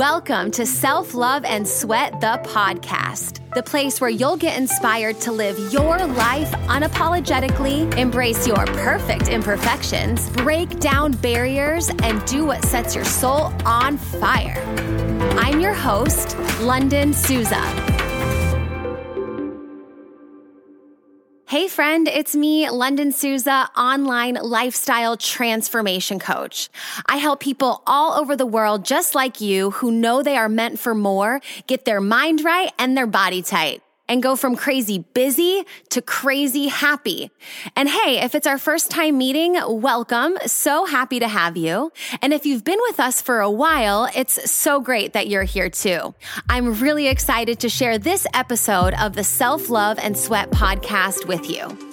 Welcome to Self Love and Sweat, the podcast, the place where you'll get inspired to live your life unapologetically, embrace your perfect imperfections, break down barriers, and do what sets your soul on fire. I'm your host, London Souza. Hey, friend, it's me, London Souza, online lifestyle transformation coach. I help people all over the world, just like you, who know they are meant for more, get their mind right and their body tight and go from crazy busy to crazy happy. And hey, if it's our first time meeting, welcome. So happy to have you. And if you've been with us for a while, it's so great that you're here too. I'm really excited to share this episode of the Self Love and Sweat podcast with you.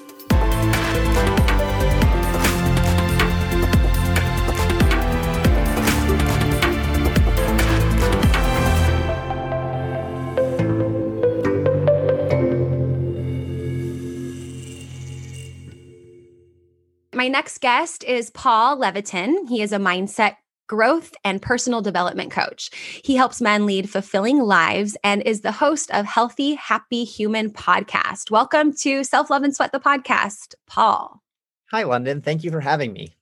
My next guest is Paul Leviton. He is a mindset growth and personal development coach. He helps men lead fulfilling lives and is the host of Healthy Happy Human podcast. Welcome to Self Love and Sweat the podcast, Paul. Hi London, thank you for having me.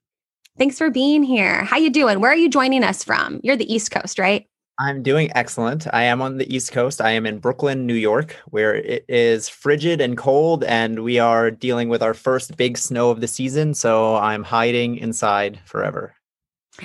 Thanks for being here. How you doing? Where are you joining us from? You're the East Coast, right? I'm doing excellent. I am on the East Coast. I am in Brooklyn, New York, where it is frigid and cold, and we are dealing with our first big snow of the season. So I'm hiding inside forever.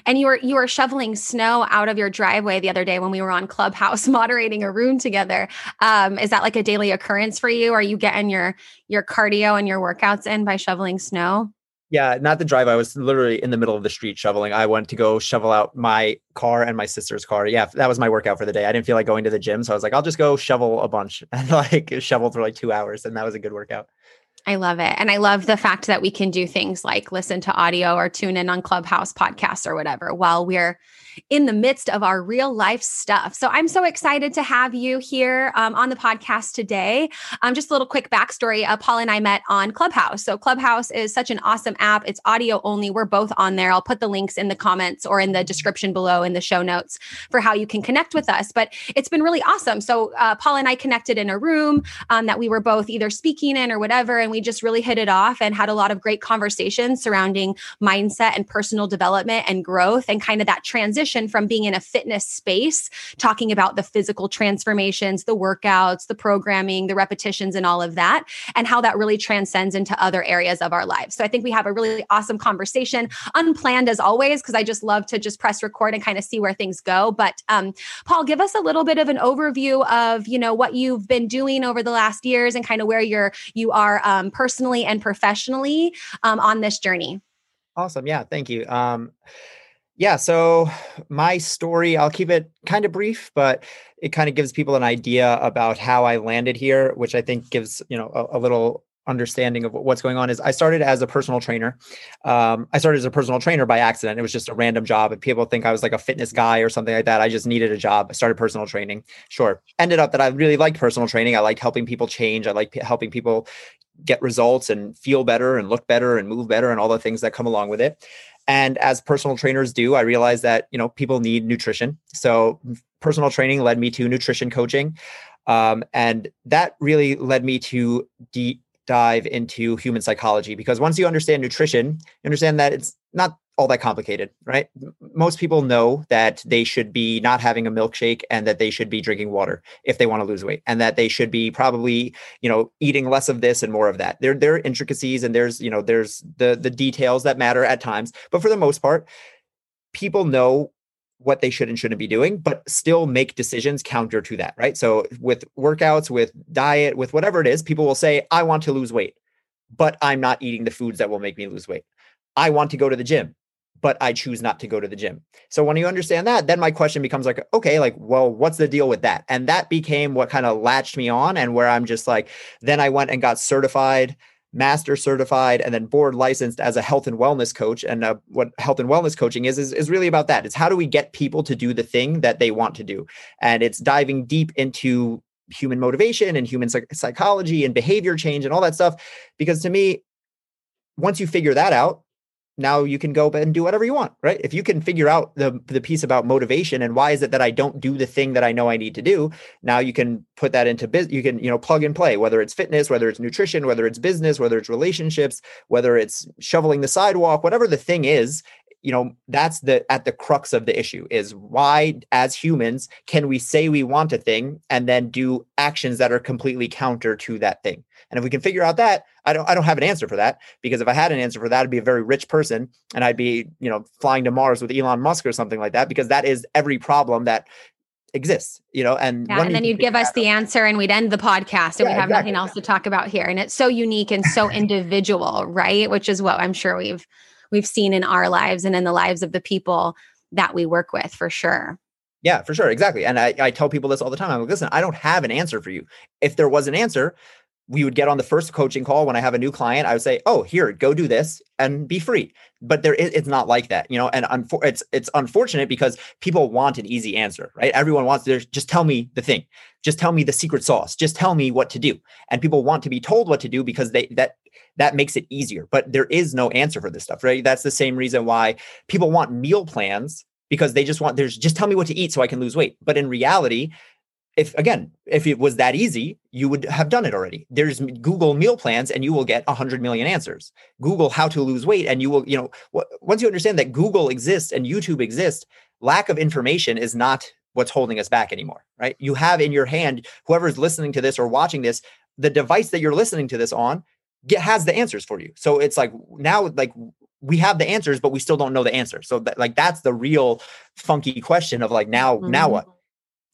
And you were you were shoveling snow out of your driveway the other day when we were on Clubhouse moderating a room together. Um, is that like a daily occurrence for you? Are you getting your your cardio and your workouts in by shoveling snow? Yeah, not the drive. I was literally in the middle of the street shoveling. I went to go shovel out my car and my sister's car. Yeah, that was my workout for the day. I didn't feel like going to the gym, so I was like, I'll just go shovel a bunch and like shovel for like two hours, and that was a good workout. I love it. And I love the fact that we can do things like listen to audio or tune in on Clubhouse podcasts or whatever while we're in the midst of our real life stuff. So I'm so excited to have you here um, on the podcast today. Um, just a little quick backstory uh, Paul and I met on Clubhouse. So Clubhouse is such an awesome app. It's audio only. We're both on there. I'll put the links in the comments or in the description below in the show notes for how you can connect with us. But it's been really awesome. So uh, Paul and I connected in a room um, that we were both either speaking in or whatever. And we just really hit it off and had a lot of great conversations surrounding mindset and personal development and growth and kind of that transition from being in a fitness space, talking about the physical transformations, the workouts, the programming, the repetitions, and all of that, and how that really transcends into other areas of our lives. So I think we have a really awesome conversation, unplanned as always, because I just love to just press record and kind of see where things go. But um, Paul, give us a little bit of an overview of you know what you've been doing over the last years and kind of where you're you are um, personally and professionally um, on this journey. Awesome. Yeah. Thank you. Um, yeah, so my story, I'll keep it kind of brief, but it kind of gives people an idea about how I landed here, which I think gives, you know, a, a little understanding of what's going on is I started as a personal trainer. Um, I started as a personal trainer by accident. It was just a random job. And people think I was like a fitness guy or something like that. I just needed a job. I started personal training. Sure. Ended up that I really liked personal training. I liked helping people change. I like helping people get results and feel better and look better and move better and all the things that come along with it. And as personal trainers do, I realized that you know people need nutrition. So personal training led me to nutrition coaching, um, and that really led me to deep dive into human psychology because once you understand nutrition, you understand that it's not all that complicated, right? Most people know that they should be not having a milkshake and that they should be drinking water if they want to lose weight and that they should be probably, you know, eating less of this and more of that. There there are intricacies and there's, you know, there's the the details that matter at times, but for the most part, people know what they should and shouldn't be doing, but still make decisions counter to that, right? So with workouts, with diet, with whatever it is, people will say, I want to lose weight, but I'm not eating the foods that will make me lose weight. I want to go to the gym, but I choose not to go to the gym. So when you understand that, then my question becomes like, okay, like, well, what's the deal with that? And that became what kind of latched me on and where I'm just like, then I went and got certified, master certified, and then board licensed as a health and wellness coach. And uh, what health and wellness coaching is, is, is really about that. It's how do we get people to do the thing that they want to do? And it's diving deep into human motivation and human psych- psychology and behavior change and all that stuff. Because to me, once you figure that out, now you can go and do whatever you want, right? If you can figure out the the piece about motivation and why is it that I don't do the thing that I know I need to do, now you can put that into business. You can you know plug and play, whether it's fitness, whether it's nutrition, whether it's business, whether it's relationships, whether it's shoveling the sidewalk, whatever the thing is. You know that's the at the crux of the issue is why as humans can we say we want a thing and then do actions that are completely counter to that thing and if we can figure out that, I don't I don't have an answer for that because if I had an answer for that, I'd be a very rich person and I'd be, you know, flying to Mars with Elon Musk or something like that because that is every problem that exists, you know, and, yeah, and then you'd give us the answer and we'd end the podcast and yeah, we'd have exactly. nothing else to talk about here. And it's so unique and so individual, right? Which is what I'm sure we've we've seen in our lives and in the lives of the people that we work with for sure. Yeah, for sure. Exactly. And I, I tell people this all the time. I'm like, listen, I don't have an answer for you. If there was an answer, we would get on the first coaching call when I have a new client. I would say, "Oh, here, go do this and be free." But there, it's not like that, you know. And it's it's unfortunate because people want an easy answer, right? Everyone wants to just tell me the thing, just tell me the secret sauce, just tell me what to do. And people want to be told what to do because they that that makes it easier. But there is no answer for this stuff, right? That's the same reason why people want meal plans because they just want there's just tell me what to eat so I can lose weight. But in reality, if again if it was that easy you would have done it already. There's google meal plans and you will get 100 million answers. Google how to lose weight and you will you know once you understand that google exists and youtube exists lack of information is not what's holding us back anymore right? You have in your hand whoever's listening to this or watching this the device that you're listening to this on get, has the answers for you. So it's like now like we have the answers but we still don't know the answer. So that, like that's the real funky question of like now mm-hmm. now what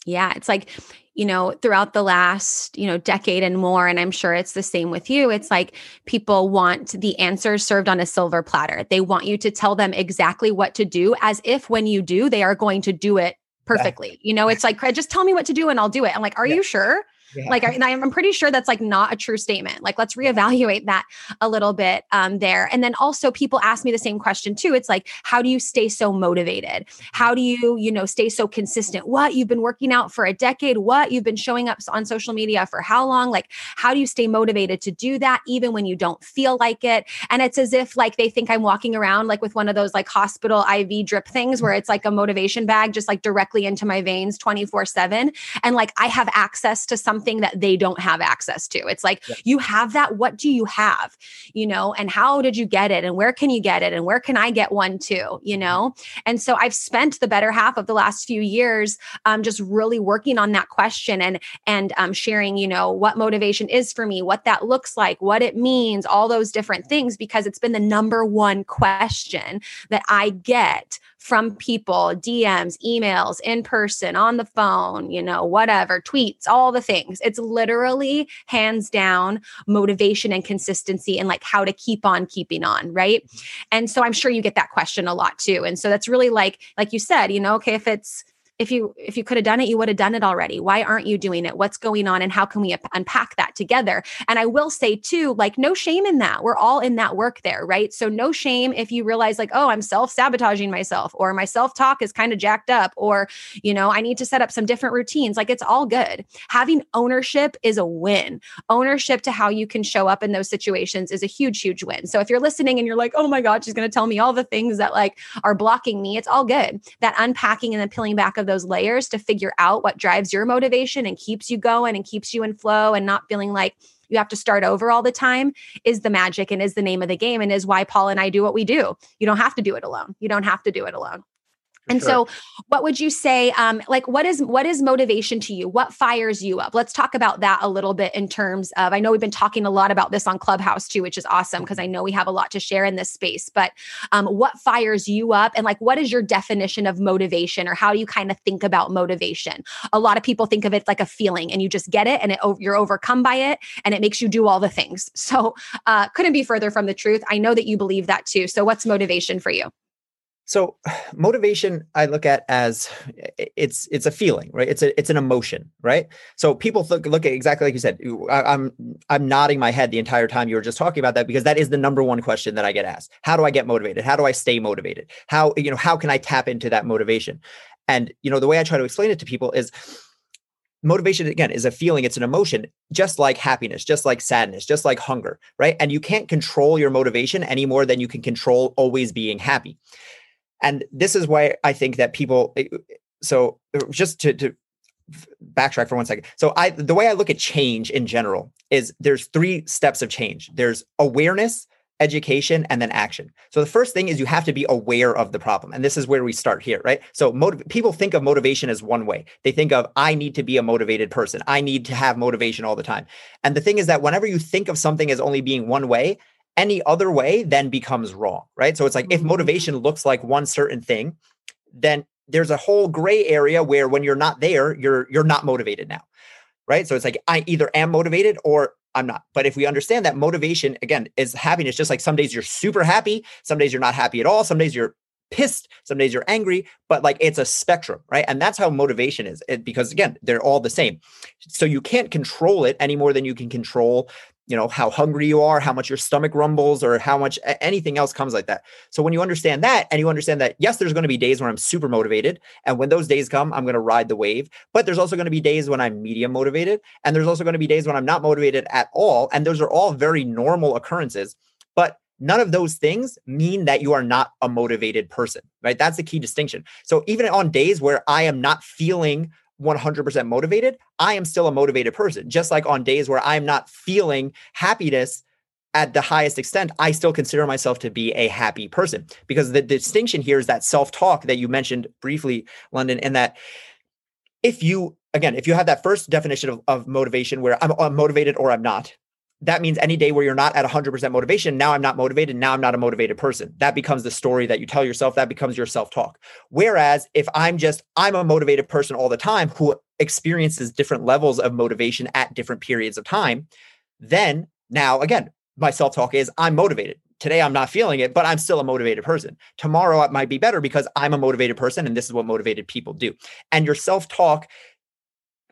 yeah, it's like, you know, throughout the last, you know, decade and more, and I'm sure it's the same with you. It's like people want the answers served on a silver platter. They want you to tell them exactly what to do, as if when you do, they are going to do it perfectly. You know, it's like, just tell me what to do and I'll do it. I'm like, are yeah. you sure? Yeah. Like, and I'm pretty sure that's like not a true statement. Like, let's reevaluate that a little bit um, there. And then also, people ask me the same question too. It's like, how do you stay so motivated? How do you, you know, stay so consistent? What you've been working out for a decade? What you've been showing up on social media for how long? Like, how do you stay motivated to do that even when you don't feel like it? And it's as if like they think I'm walking around like with one of those like hospital IV drip things where it's like a motivation bag just like directly into my veins 24 7. And like I have access to something something that they don't have access to. It's like, yeah. you have that. What do you have? You know, and how did you get it? And where can you get it? And where can I get one too? You know? And so I've spent the better half of the last few years um, just really working on that question and, and um, sharing, you know, what motivation is for me, what that looks like, what it means, all those different things, because it's been the number one question that I get from people, DMs, emails, in person, on the phone, you know, whatever, tweets, all the things. It's literally hands down motivation and consistency and like how to keep on keeping on, right? And so I'm sure you get that question a lot too. And so that's really like like you said, you know, okay, if it's if you if you could have done it you would have done it already. Why aren't you doing it? What's going on and how can we unpack that together? And i will say too like no shame in that. We're all in that work there right? So no shame if you realize like oh i'm self-sabotaging myself or my self-talk is kind of jacked up or you know i need to set up some different routines. Like it's all good. Having ownership is a win. Ownership to how you can show up in those situations is a huge huge win. So if you're listening and you're like oh my god she's going to tell me all the things that like are blocking me it's all good. That unpacking and then peeling back of of those layers to figure out what drives your motivation and keeps you going and keeps you in flow and not feeling like you have to start over all the time is the magic and is the name of the game and is why Paul and I do what we do. You don't have to do it alone. You don't have to do it alone and sure. so what would you say um, like what is what is motivation to you? What fires you up? Let's talk about that a little bit in terms of i know we've been talking a lot about this on clubhouse too which is awesome because i know we have a lot to share in this space but um, what fires you up and like what is your definition of motivation or how do you kind of think about motivation? A lot of people think of it like a feeling and you just get it and it, you're overcome by it and it makes you do all the things. So uh, couldn't be further from the truth. I know that you believe that too. So what's motivation for you so motivation I look at as it's it's a feeling, right? It's a it's an emotion, right? So people look look at exactly like you said. I, am I'm nodding my head the entire time you were just talking about that because that is the number one question that I get asked. How do I get motivated? How do I stay motivated? How you know how can I tap into that motivation? And you know the way I try to explain it to people is motivation again is a feeling it's an emotion just like happiness just like sadness just like hunger right and you can't control your motivation any more than you can control always being happy and this is why i think that people eh, so uh, just to, to backtrack for one second so i the way i look at change in general is there's three steps of change there's awareness education and then action. So the first thing is you have to be aware of the problem. And this is where we start here, right? So motiv- people think of motivation as one way. They think of I need to be a motivated person. I need to have motivation all the time. And the thing is that whenever you think of something as only being one way, any other way then becomes wrong, right? So it's like if mm-hmm. motivation looks like one certain thing, then there's a whole gray area where when you're not there, you're you're not motivated now. Right? So it's like I either am motivated or I'm not. But if we understand that motivation, again, is happiness, just like some days you're super happy, some days you're not happy at all, some days you're pissed, some days you're angry, but like it's a spectrum, right? And that's how motivation is it, because again, they're all the same. So you can't control it any more than you can control you know how hungry you are how much your stomach rumbles or how much anything else comes like that. So when you understand that and you understand that yes there's going to be days when i'm super motivated and when those days come i'm going to ride the wave but there's also going to be days when i'm medium motivated and there's also going to be days when i'm not motivated at all and those are all very normal occurrences but none of those things mean that you are not a motivated person right? That's the key distinction. So even on days where i am not feeling 100% motivated, I am still a motivated person. Just like on days where I'm not feeling happiness at the highest extent, I still consider myself to be a happy person. Because the distinction here is that self talk that you mentioned briefly, London, and that if you, again, if you have that first definition of, of motivation where I'm, I'm motivated or I'm not, that means any day where you're not at 100% motivation, now I'm not motivated, now I'm not a motivated person. That becomes the story that you tell yourself, that becomes your self talk. Whereas if I'm just, I'm a motivated person all the time who experiences different levels of motivation at different periods of time, then now again, my self talk is I'm motivated. Today I'm not feeling it, but I'm still a motivated person. Tomorrow it might be better because I'm a motivated person and this is what motivated people do. And your self talk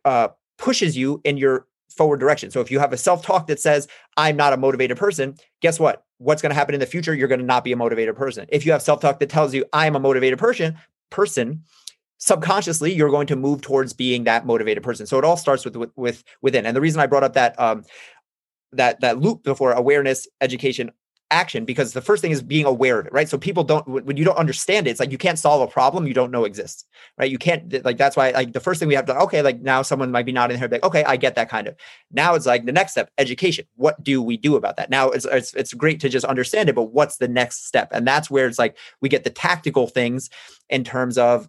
uh, pushes you in your forward direction. So if you have a self-talk that says I'm not a motivated person, guess what? What's going to happen in the future? You're going to not be a motivated person. If you have self-talk that tells you I'm a motivated person, person, subconsciously you're going to move towards being that motivated person. So it all starts with with, with within. And the reason I brought up that um that that loop before awareness, education, action because the first thing is being aware of it, right? So people don't when you don't understand it, it's like you can't solve a problem you don't know exists, right? You can't like that's why like the first thing we have to okay, like now someone might be nodding their head like okay, I get that kind of. Now it's like the next step, education. What do we do about that? Now it's it's it's great to just understand it, but what's the next step? And that's where it's like we get the tactical things in terms of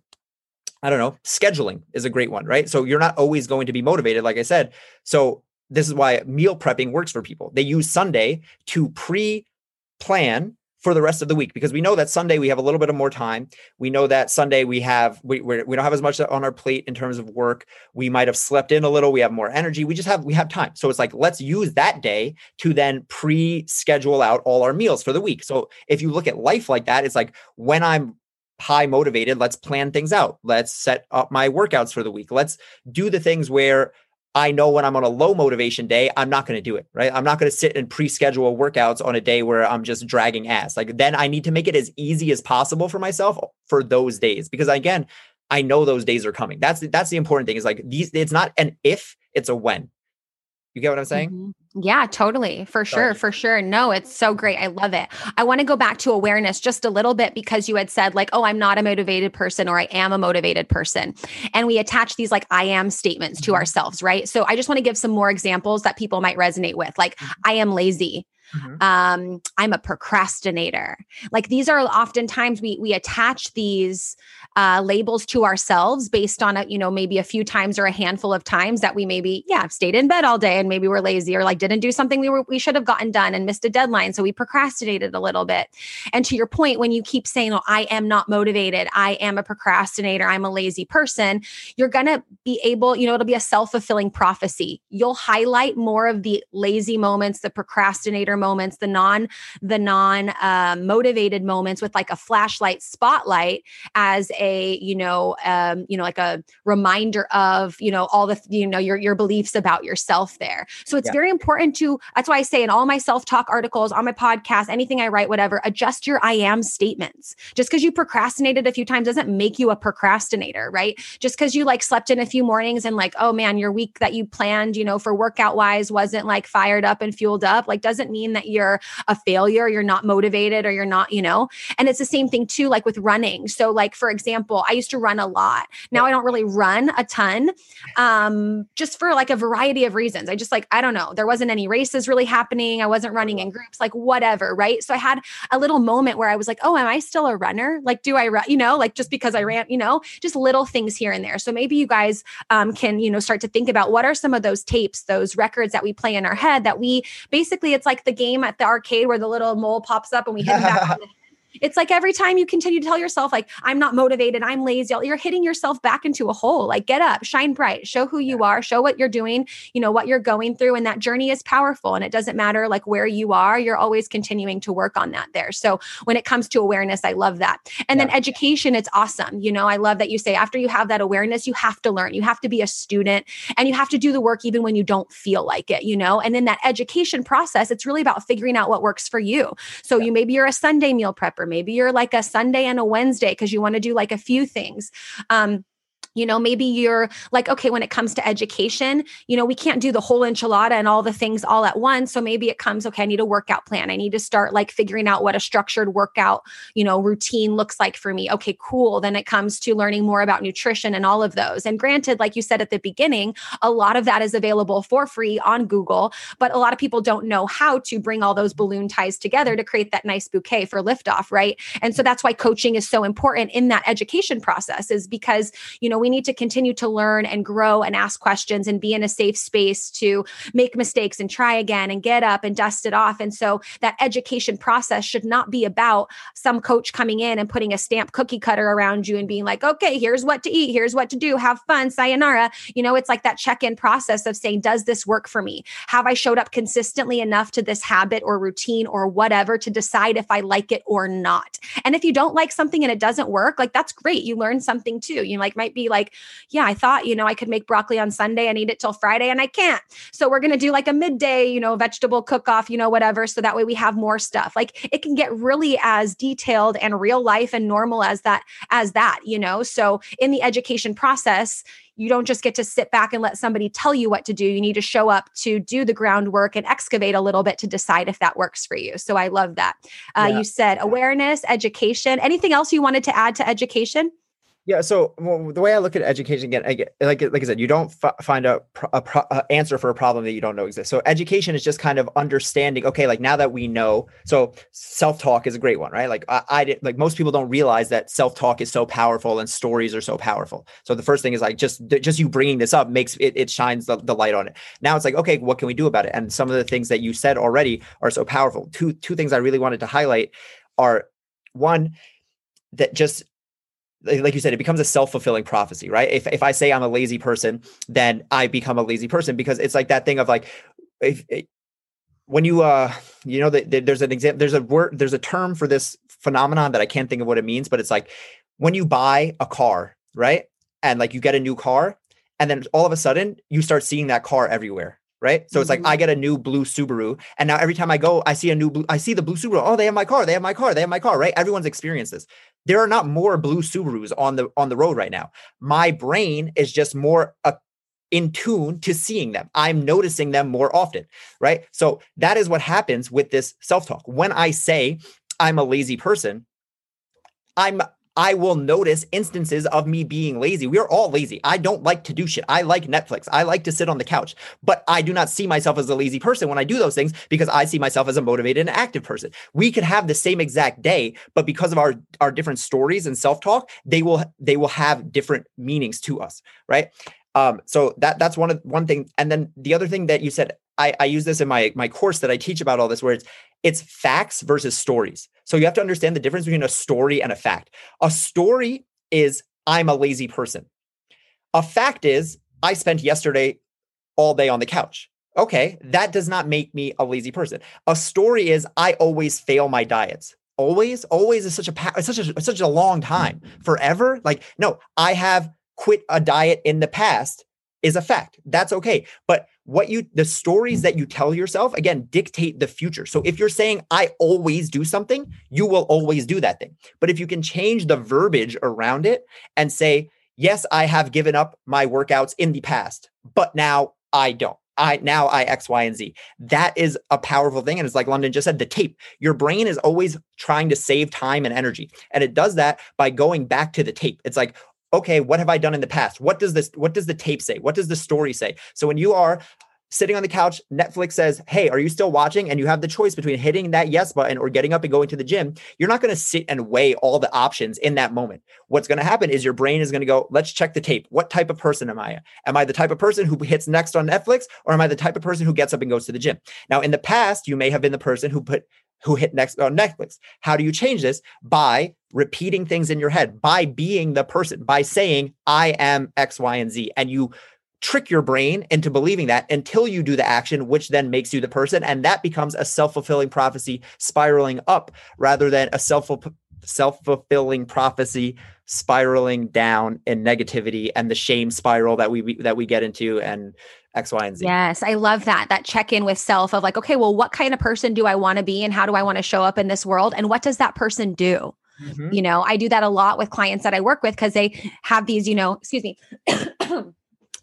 I don't know, scheduling is a great one, right? So you're not always going to be motivated, like I said. So this is why meal prepping works for people. They use Sunday to pre plan for the rest of the week because we know that Sunday we have a little bit of more time. We know that Sunday we have we we're, we do not have as much on our plate in terms of work. We might have slept in a little. We have more energy. We just have we have time. So it's like let's use that day to then pre-schedule out all our meals for the week. So if you look at life like that, it's like when I'm high motivated, let's plan things out. Let's set up my workouts for the week. Let's do the things where I know when I'm on a low motivation day, I'm not going to do it, right? I'm not going to sit and pre-schedule workouts on a day where I'm just dragging ass. Like then I need to make it as easy as possible for myself for those days because again, I know those days are coming. That's that's the important thing is like these it's not an if, it's a when. You get what I'm saying? Mm-hmm. Yeah, totally. For sure. For sure. No, it's so great. I love it. I want to go back to awareness just a little bit because you had said, like, oh, I'm not a motivated person or I am a motivated person. And we attach these like I am statements to mm-hmm. ourselves, right? So I just want to give some more examples that people might resonate with. Like, mm-hmm. I am lazy. Mm-hmm. Um, I'm a procrastinator. Like these are oftentimes we we attach these uh, labels to ourselves based on a, you know maybe a few times or a handful of times that we maybe yeah stayed in bed all day and maybe we're lazy or like didn't do something we were we should have gotten done and missed a deadline so we procrastinated a little bit. And to your point, when you keep saying, "Oh, I am not motivated. I am a procrastinator. I'm a lazy person," you're gonna be able, you know, it'll be a self fulfilling prophecy. You'll highlight more of the lazy moments, the procrastinator moments, the non the non uh, motivated moments with like a flashlight spotlight as a you know um, you know like a reminder of you know all the you know your your beliefs about yourself there. So it's yeah. very important to that's why I say in all my self talk articles on my podcast, anything I write, whatever, adjust your I am statements. Just because you procrastinated a few times doesn't make you a procrastinator, right? Just because you like slept in a few mornings and like oh man your week that you planned you know for workout wise wasn't like fired up and fueled up like doesn't mean that you're a failure you're not motivated or you're not you know and it's the same thing too like with running so like for example i used to run a lot. Now i don't really run a ton um just for like a variety of reasons. I just like i don't know. There wasn't any races really happening. I wasn't running in groups like whatever right? So i had a little moment where i was like oh am i still a runner? Like do i run you know like just because i ran you know just little things here and there. So maybe you guys um, can you know start to think about what are some of those tapes those records that we play in our head that we basically it's like the game at the arcade where the little mole pops up and we hit it back on the it's like every time you continue to tell yourself, like, I'm not motivated, I'm lazy, you're hitting yourself back into a hole. Like, get up, shine bright, show who you are, show what you're doing, you know, what you're going through. And that journey is powerful. And it doesn't matter like where you are, you're always continuing to work on that there. So when it comes to awareness, I love that. And yeah. then education, it's awesome. You know, I love that you say after you have that awareness, you have to learn, you have to be a student and you have to do the work even when you don't feel like it, you know? And in that education process, it's really about figuring out what works for you. So yeah. you maybe you're a Sunday meal prepper Maybe you're like a Sunday and a Wednesday because you want to do like a few things. Um, you know maybe you're like okay when it comes to education you know we can't do the whole enchilada and all the things all at once. So maybe it comes okay i need a workout plan. I need to start like figuring out what a structured workout you know routine looks like for me. Okay cool. Then it comes to learning more about nutrition and all of those. And granted like you said at the beginning a lot of that is available for free on google but a lot of people don't know how to bring all those balloon ties together to create that nice bouquet for liftoff right? And so that's why coaching is so important in that education process is because you know we need to continue to learn and grow and ask questions and be in a safe space to make mistakes and try again and get up and dust it off. And so that education process should not be about some coach coming in and putting a stamp cookie cutter around you and being like, okay, here's what to eat, here's what to do, have fun, sayonara. You know, it's like that check in process of saying, does this work for me? Have I showed up consistently enough to this habit or routine or whatever to decide if I like it or not? And if you don't like something and it doesn't work, like that's great. You learn something too. You like might be like, yeah, I thought, you know, I could make broccoli on Sunday and eat it till Friday and I can't. So we're going to do like a midday, you know, vegetable cook off, you know, whatever. So that way we have more stuff. Like it can get really as detailed and real life and normal as that, as that, you know? So in the education process, you don't just get to sit back and let somebody tell you what to do. You need to show up to do the groundwork and excavate a little bit to decide if that works for you. So I love that. Uh, yeah. You said awareness, education. Anything else you wanted to add to education? Yeah. So well, the way I look at education again, I get, like like I said, you don't f- find a, a, answer for a problem that you don't know exists. So education is just kind of understanding. Okay, like now that we know, so self talk is a great one, right? Like I, I did, like most people don't realize that self talk is so powerful and stories are so powerful. So the first thing is like just just you bringing this up makes it it shines the, the light on it. Now it's like okay, what can we do about it? And some of the things that you said already are so powerful. Two two things I really wanted to highlight are one that just like you said, it becomes a self-fulfilling prophecy, right? If if I say I'm a lazy person, then I become a lazy person because it's like that thing of like if, if when you uh you know that there's an example there's a word there's a term for this phenomenon that I can't think of what it means, but it's like when you buy a car, right? And like you get a new car, and then all of a sudden you start seeing that car everywhere right? So mm-hmm. it's like I mm-hmm. get a new blue Subaru, and now every time I go, I see a new blue. I see the blue Subaru. Oh, they have my car. They have my car. They have my car. Right? Everyone's experienced this. There are not more blue Subarus on the on the road right now. My brain is just more uh, in tune to seeing them. I'm noticing them more often, right? So that is what happens with this self talk. When I say I'm a lazy person, I'm I will notice instances of me being lazy. We are all lazy. I don't like to do shit. I like Netflix. I like to sit on the couch, but I do not see myself as a lazy person when I do those things because I see myself as a motivated and active person. We could have the same exact day, but because of our our different stories and self-talk, they will they will have different meanings to us, right? Um, so that that's one of one thing. And then the other thing that you said, I, I use this in my my course that I teach about all this, where it's it's facts versus stories. So you have to understand the difference between a story and a fact. A story is I'm a lazy person. A fact is I spent yesterday all day on the couch. Okay, that does not make me a lazy person. A story is I always fail my diets. Always, always is such a such a such a long time. Forever, like no, I have quit a diet in the past is a fact. That's okay. But what you the stories that you tell yourself again dictate the future. So if you're saying I always do something, you will always do that thing. But if you can change the verbiage around it and say, "Yes, I have given up my workouts in the past, but now I don't." I now I X, Y, and Z. That is a powerful thing. And it's like London just said, the tape. Your brain is always trying to save time and energy. And it does that by going back to the tape. It's like, okay, what have I done in the past? What does this, what does the tape say? What does the story say? So when you are sitting on the couch, Netflix says, Hey, are you still watching? And you have the choice between hitting that yes button or getting up and going to the gym. You're not going to sit and weigh all the options in that moment. What's going to happen is your brain is going to go, Let's check the tape. What type of person am I? Am I the type of person who hits next on Netflix or am I the type of person who gets up and goes to the gym? Now, in the past, you may have been the person who put who hit next on Netflix. How do you change this? By repeating things in your head, by being the person, by saying, I am X, Y, and Z. And you trick your brain into believing that until you do the action, which then makes you the person. And that becomes a self fulfilling prophecy spiraling up rather than a self self fulfilling prophecy spiraling down in negativity and the shame spiral that we that we get into and X, Y, and Z. Yes, I love that. That check in with self of like, okay, well, what kind of person do I want to be and how do I want to show up in this world? And what does that person do? Mm-hmm. You know, I do that a lot with clients that I work with because they have these, you know, excuse me.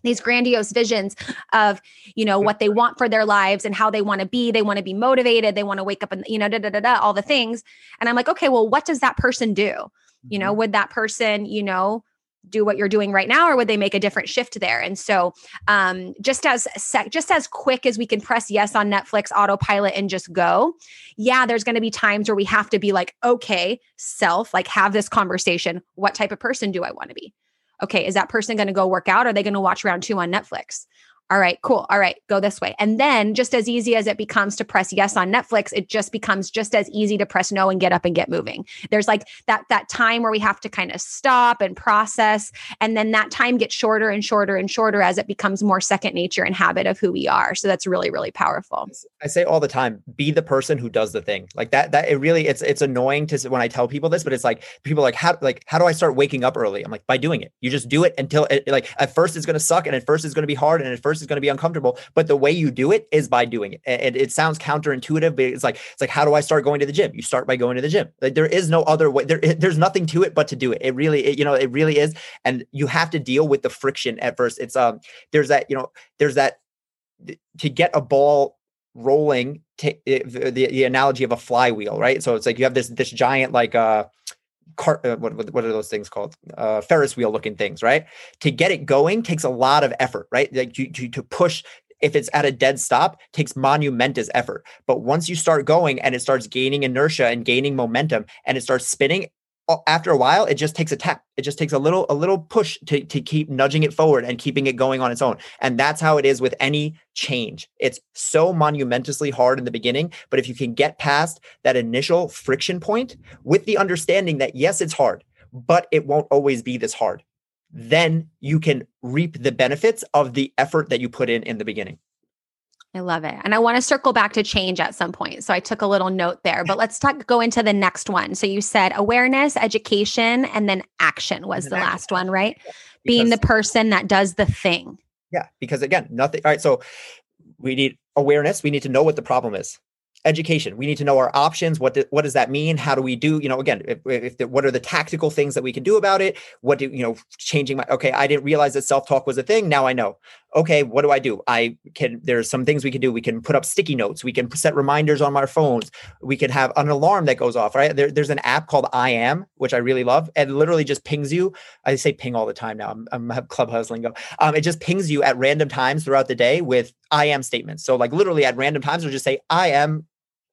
These grandiose visions of you know what they want for their lives and how they want to be. They want to be motivated. They want to wake up and you know da, da, da, da, all the things. And i'm like okay well what does that person do? You know mm-hmm. would that person you know do what you're doing right now or would they make a different shift there? And so um, just as sec- just as quick as we can press yes on netflix autopilot and just go yeah there's going to be times where we have to be like okay self like have this conversation. What type of person do i want to be okay is that person going to go work out? Are they going to watch round two on netflix all right, cool. All right, go this way. And then just as easy as it becomes to press yes on Netflix, it just becomes just as easy to press no and get up and get moving. There's like that that time where we have to kind of stop and process and then that time gets shorter and shorter and shorter as it becomes more second nature and habit of who we are. So that's really really powerful. I say all the time, be the person who does the thing. Like that that it really it's it's annoying to when I tell people this, but it's like people like how like how do I start waking up early? I'm like by doing it. You just do it until it like at first it's going to suck and at first it's going to be hard and at first is going to be uncomfortable, but the way you do it is by doing it. And it sounds counterintuitive, but it's like it's like how do I start going to the gym? You start by going to the gym. Like there is no other way. There, there's nothing to it but to do it. It really, it, you know, it really is. And you have to deal with the friction at first. It's um, there's that, you know, there's that to get a ball rolling. T- the, the analogy of a flywheel, right? So it's like you have this this giant like uh cart uh, what, what are those things called? Uh, ferris wheel looking things right? To get it going takes a lot of effort right? Like to, to, to push if it's at a dead stop takes monumentous effort. But once you start going and it starts gaining inertia and gaining momentum and it starts spinning after a while it just takes a tap. It just takes a little a little push to, to keep nudging it forward and keeping it going on its own. And that's how it is with any change. It's so monumentously hard in the beginning but if you can get past that initial friction point with the understanding that yes it's hard but it won't always be this hard then you can reap the benefits of the effort that you put in in the beginning I love it. And I want to circle back to change at some point. So I took a little note there, but let's talk go into the next one. So you said awareness, education, and then action was the last one, right? Because, Being the person that does the thing. Yeah, because again, nothing. All right, so we need awareness. We need to know what the problem is education we need to know our options what do, what does that mean how do we do you know again if, if the, what are the tactical things that we can do about it what do you know changing my okay i didn't realize that self-talk was a thing now i know okay what do i do? I can there's some things we can do. We can put up sticky notes. We can set reminders on our phones. We can have an alarm that goes off right? There, there's an app called i am which i really love. And literally just pings you. I say ping all the time now. I'm, I'm have clubhouse lingo. Um, it just pings you at random times throughout the day with i am statements. So like literally at random times it'll just say i am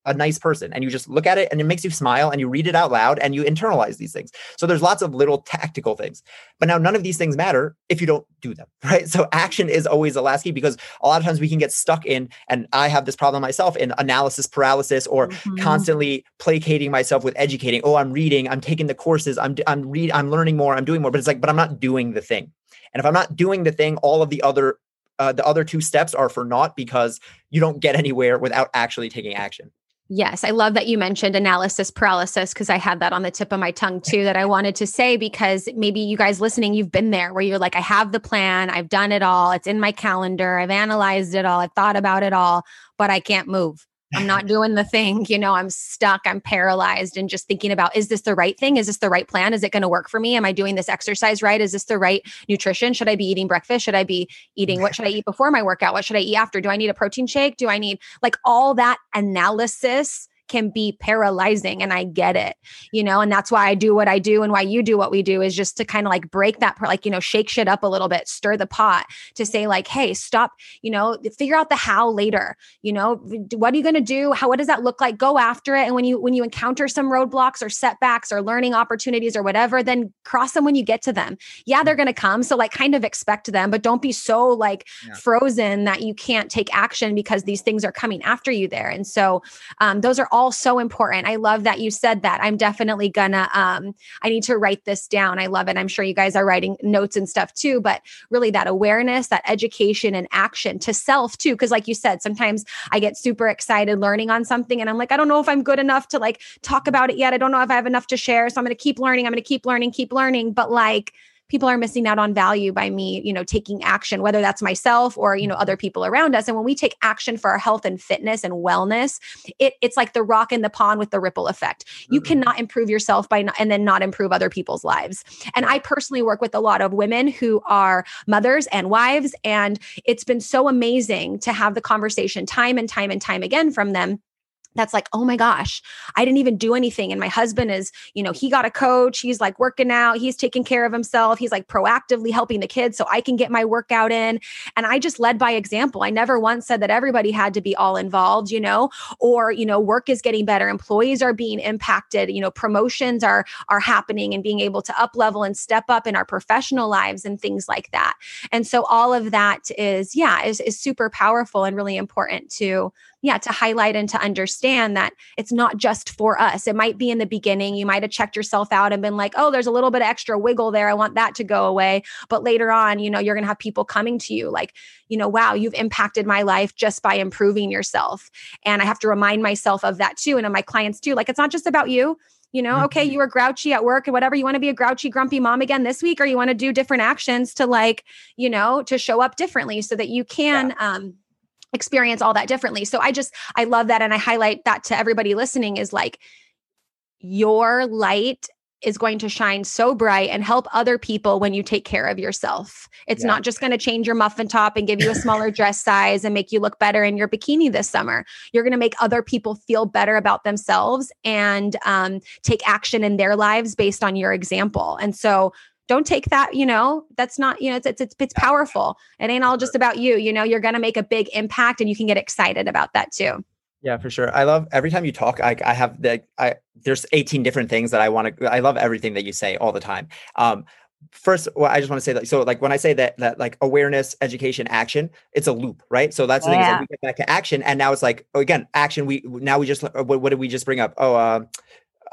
a nice person and you just look at it and it makes you smile and you read it out loud and you internalize these things. So there's lots of little tactical things. But now none of these things matter if you don't do them, right? So action is always the last key because a lot of times we can get stuck in and I have this problem myself in analysis paralysis or mm-hmm. constantly placating myself with educating. Oh, I'm reading, I'm taking the courses, I'm I'm read I'm learning more, I'm doing more, but it's like but I'm not doing the thing. And if I'm not doing the thing, all of the other uh, the other two steps are for naught because you don't get anywhere without actually taking action. Yes, I love that you mentioned analysis paralysis because I had that on the tip of my tongue too that I wanted to say because maybe you guys listening, you've been there where you're like, I have the plan, I've done it all, it's in my calendar, I've analyzed it all, I've thought about it all, but I can't move. I'm not doing the thing. You know, I'm stuck. I'm paralyzed and just thinking about is this the right thing? Is this the right plan? Is it going to work for me? Am I doing this exercise right? Is this the right nutrition? Should I be eating breakfast? Should I be eating what should I eat before my workout? What should I eat after? Do I need a protein shake? Do I need like all that analysis can be paralyzing and I get it, you know, and that's why I do what I do and why you do what we do is just to kind of like break that, like, you know, shake shit up a little bit, stir the pot to say, like, hey, stop, you know, figure out the how later, you know, what are you going to do? How, what does that look like? Go after it. And when you, when you encounter some roadblocks or setbacks or learning opportunities or whatever, then cross them when you get to them. Yeah, they're going to come. So, like, kind of expect them, but don't be so like yeah. frozen that you can't take action because these things are coming after you there. And so, um, those are all all so important. I love that you said that. I'm definitely gonna um I need to write this down. I love it. I'm sure you guys are writing notes and stuff too, but really that awareness, that education and action to self too because like you said, sometimes I get super excited learning on something and I'm like I don't know if I'm good enough to like talk about it yet. I don't know if I have enough to share, so I'm going to keep learning. I'm going to keep learning, keep learning, but like people are missing out on value by me, you know, taking action, whether that's myself or, you know, other people around us. And when we take action for our health and fitness and wellness, it, it's like the rock in the pond with the ripple effect. You mm-hmm. cannot improve yourself by not, and then not improve other people's lives. And I personally work with a lot of women who are mothers and wives. And it's been so amazing to have the conversation time and time and time again from them that's like, oh my gosh, I didn't even do anything. And my husband is, you know, he got a coach. He's like working out. He's taking care of himself. He's like proactively helping the kids so I can get my workout in. And I just led by example. I never once said that everybody had to be all involved, you know, or, you know, work is getting better. Employees are being impacted, you know, promotions are, are happening and being able to up level and step up in our professional lives and things like that. And so all of that is, yeah, is, is super powerful and really important to yeah, to highlight and to understand that it's not just for us. It might be in the beginning. You might have checked yourself out and been like, oh, there's a little bit of extra wiggle there. I want that to go away. But later on, you know, you're going to have people coming to you like, you know, wow, you've impacted my life just by improving yourself. And I have to remind myself of that too. And of my clients too. Like, it's not just about you you know okay mm-hmm. you were grouchy at work or whatever you want to be a grouchy grumpy mom again this week or you want to do different actions to like you know to show up differently so that you can yeah. um experience all that differently. So I just I love that and I highlight that to everybody listening is like your light is going to shine so bright and help other people when you take care of yourself. It's yeah. not just going to change your muffin top and give you a smaller dress size and make you look better in your bikini this summer. You're going to make other people feel better about themselves and um, take action in their lives based on your example. And so don't take that you know that's not you know it's it's it's, it's powerful. It ain't all just about you you know you're going to make a big impact and you can get excited about that too. Yeah for sure. I love every time you talk i, I have the i there's 18 different things that i want to i love everything that you say all the time. Um first well, i just want to say that so like when i say that that like awareness education action it's a loop right? So that's the yeah. thing is like we get back to action and now it's like oh, again action we now we just what, what did we just bring up? Oh uh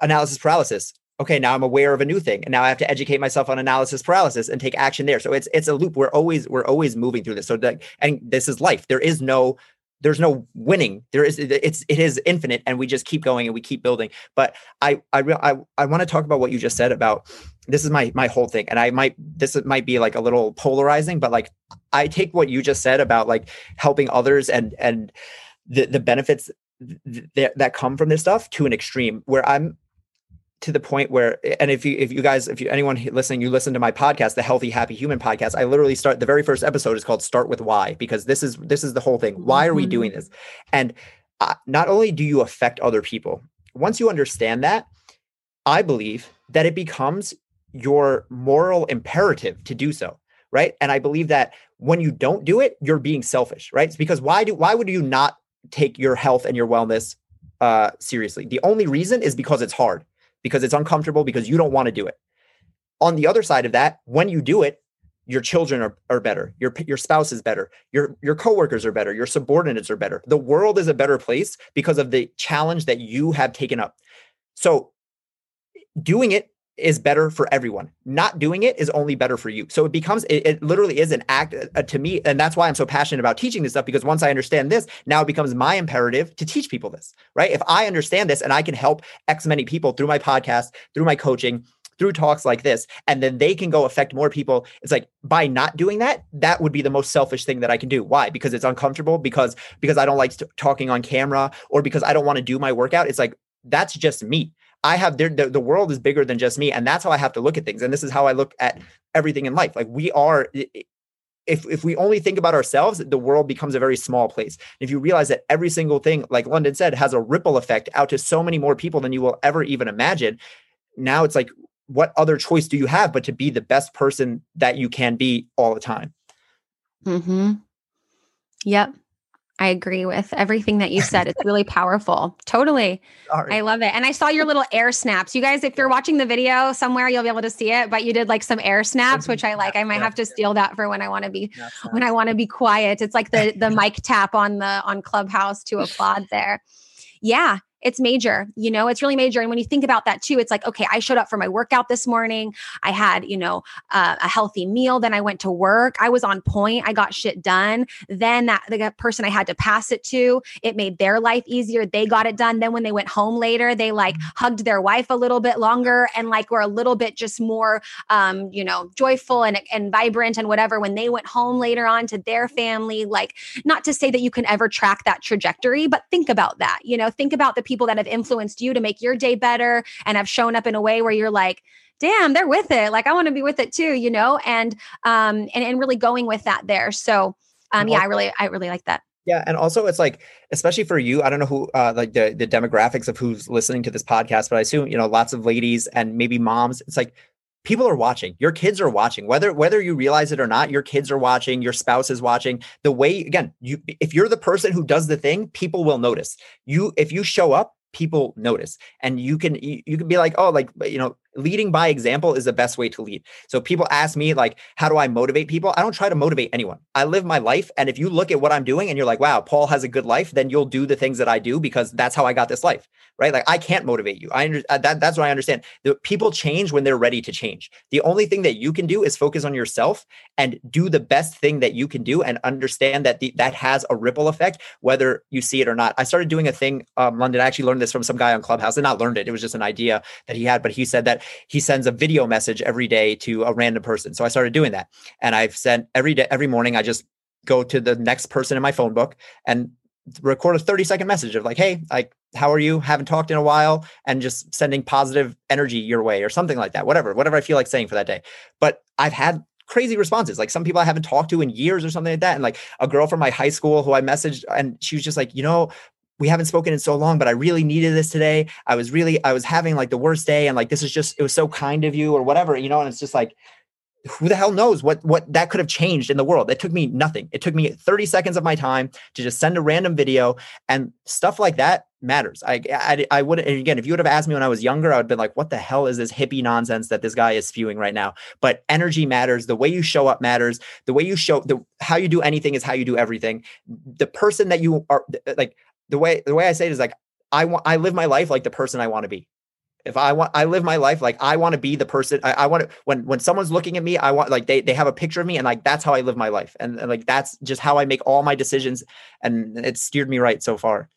analysis paralysis okay now i'm aware of a new thing and now i have to educate myself on analysis paralysis and take action there. So it's it's a loop. We're always we're always moving through this. So that and this is life. There is no there's no winning. There is it's it is infinite and we just keep going and we keep building. But i i i, I want to talk about what you just said about this is my my whole thing and i might this might be like a little polarizing but like i take what you just said about like helping others and and the the benefits th- that come from this stuff to an extreme where i'm to the point where and if you if you guys if you anyone listening you listen to my podcast the healthy happy human podcast i literally start the very first episode is called start with why because this is this is the whole thing. Why are we doing mm-hmm. this? And uh, not only do you affect other people once you understand that i believe that it becomes your moral imperative to do so right? And i believe that when you don't do it you're being selfish right? It's because why do why would you not take your health and your wellness uh seriously? The only reason is because it's hard because it's uncomfortable because you don't want to do it. On the other side of that, when you do it, your children are, are better, your your spouse is better, your your coworkers are better, your subordinates are better. The world is a better place because of the challenge that you have taken up. So doing it is better for everyone. Not doing it is only better for you. So it becomes, it, it literally is an act uh, to me. And that's why I'm so passionate about teaching this stuff because once I understand this, now it becomes my imperative to teach people this, right? If I understand this and I can help X many people through my podcast, through my coaching, through talks like this, and then they can go affect more people. It's like by not doing that, that would be the most selfish thing that I can do. Why? Because it's uncomfortable, because because I don't like talking on camera, or because I don't want to do my workout. It's like that's just me. I have the, the world is bigger than just me. And that's how I have to look at things. And this is how I look at everything in life. Like we are, if, if we only think about ourselves, the world becomes a very small place. If you realize that every single thing, like London said, has a ripple effect out to so many more people than you will ever even imagine. Now it's like, what other choice do you have but to be the best person that you can be all the time? Hmm. Yep. I agree with everything that you said. It's really powerful. Totally. Sorry. I love it. And I saw your little air snaps. You guys, if you're watching the video somewhere, you'll be able to see it, but you did like some air snaps, which I like. I might have to steal that for when I want to be when I want to be quiet. It's like the the mic tap on the on Clubhouse to applaud there. Yeah it's major you know it's really major and when you think about that too it's like okay i showed up for my workout this morning i had you know uh, a healthy meal then i went to work i was on point i got shit done then that the person i had to pass it to it made their life easier they got it done then when they went home later they like mm-hmm. hugged their wife a little bit longer and like were a little bit just more um you know joyful and and vibrant and whatever when they went home later on to their family like not to say that you can ever track that trajectory but think about that you know think about the people that have influenced you to make your day better and have shown up in a way where you're like, damn, they're with it. Like I want to be with it too, you know, and um and and really going with that there. So um yeah, I really I really like that. Yeah, and also it's like, especially for you, I don't know who, uh, like the the demographics of who's listening to this podcast, but I assume you know lots of ladies and maybe moms. It's like people are watching. Your kids are watching. Whether whether you realize it or not your kids are watching your spouse is watching. The way again you if you're the person who does the thing people will notice. You if you show up people notice. And you can you, you can be like oh like you know leading by example is the best way to lead. So people ask me like, how do I motivate people? I don't try to motivate anyone. I live my life. And if you look at what I'm doing and you're like, wow, Paul has a good life, then you'll do the things that I do because that's how I got this life, right? Like I can't motivate you. I uh, that, that's what I understand. The people change when they're ready to change. The only thing that you can do is focus on yourself and do the best thing that you can do and understand that the, that has a ripple effect, whether you see it or not. I started doing a thing, um, London. I actually learned this from some guy on Clubhouse and not learned it. It was just an idea that he had, but he said that he sends a video message every day to a random person. So I started doing that. And I've sent every day, every morning, I just go to the next person in my phone book and record a 30 second message of like, hey, like, how are you? Haven't talked in a while, and just sending positive energy your way or something like that. Whatever, whatever I feel like saying for that day. But I've had crazy responses. Like some people I haven't talked to in years or something like that. And like a girl from my high school who I messaged and she was just like, you know, we haven't spoken in so long, but I really needed this today. I was really, I was having like the worst day and like, this is just, it was so kind of you or whatever, you know? And it's just like, who the hell knows what, what that could have changed in the world. It took me nothing. It took me 30 seconds of my time to just send a random video and stuff like that matters. I, I, I would, and again, if you would have asked me when I was younger, I would have been like, what the hell is this hippie nonsense that this guy is spewing right now? But energy matters. The way you show up matters. The way you show the, how you do anything is how you do everything. The person that you are like, the way the way I say it is like I want I live my life like the person I want to be. If I want I live my life like I want to be the person I, I want to when when someone's looking at me, I want like they they have a picture of me and like that's how I live my life. And, and like that's just how I make all my decisions and it's steered me right so far.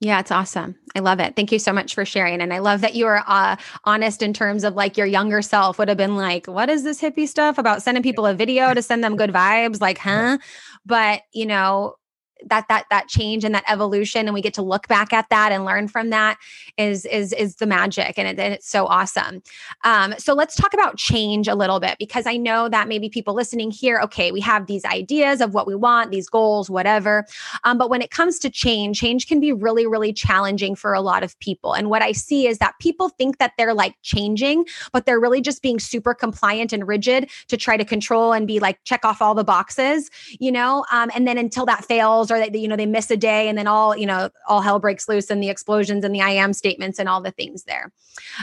Yeah, it's awesome. I love it. Thank you so much for sharing. And I love that you are uh, honest in terms of like your younger self would have been like, what is this hippie stuff about sending people a video to send them good vibes? Like, huh? But, you know, that that that change and that evolution and we get to look back at that and learn from that is is is the magic and, it, and it's so awesome. Um, so let's talk about change a little bit because i know that maybe people listening here okay we have these ideas of what we want these goals whatever um, but when it comes to change change can be really really challenging for a lot of people. And what i see is that people think that they're like changing but they're really just being super compliant and rigid to try to control and be like check off all the boxes you know? Um, and then until that fails or that you know they miss a day and then all you know all hell breaks loose and the explosions and the I am statements and all the things there.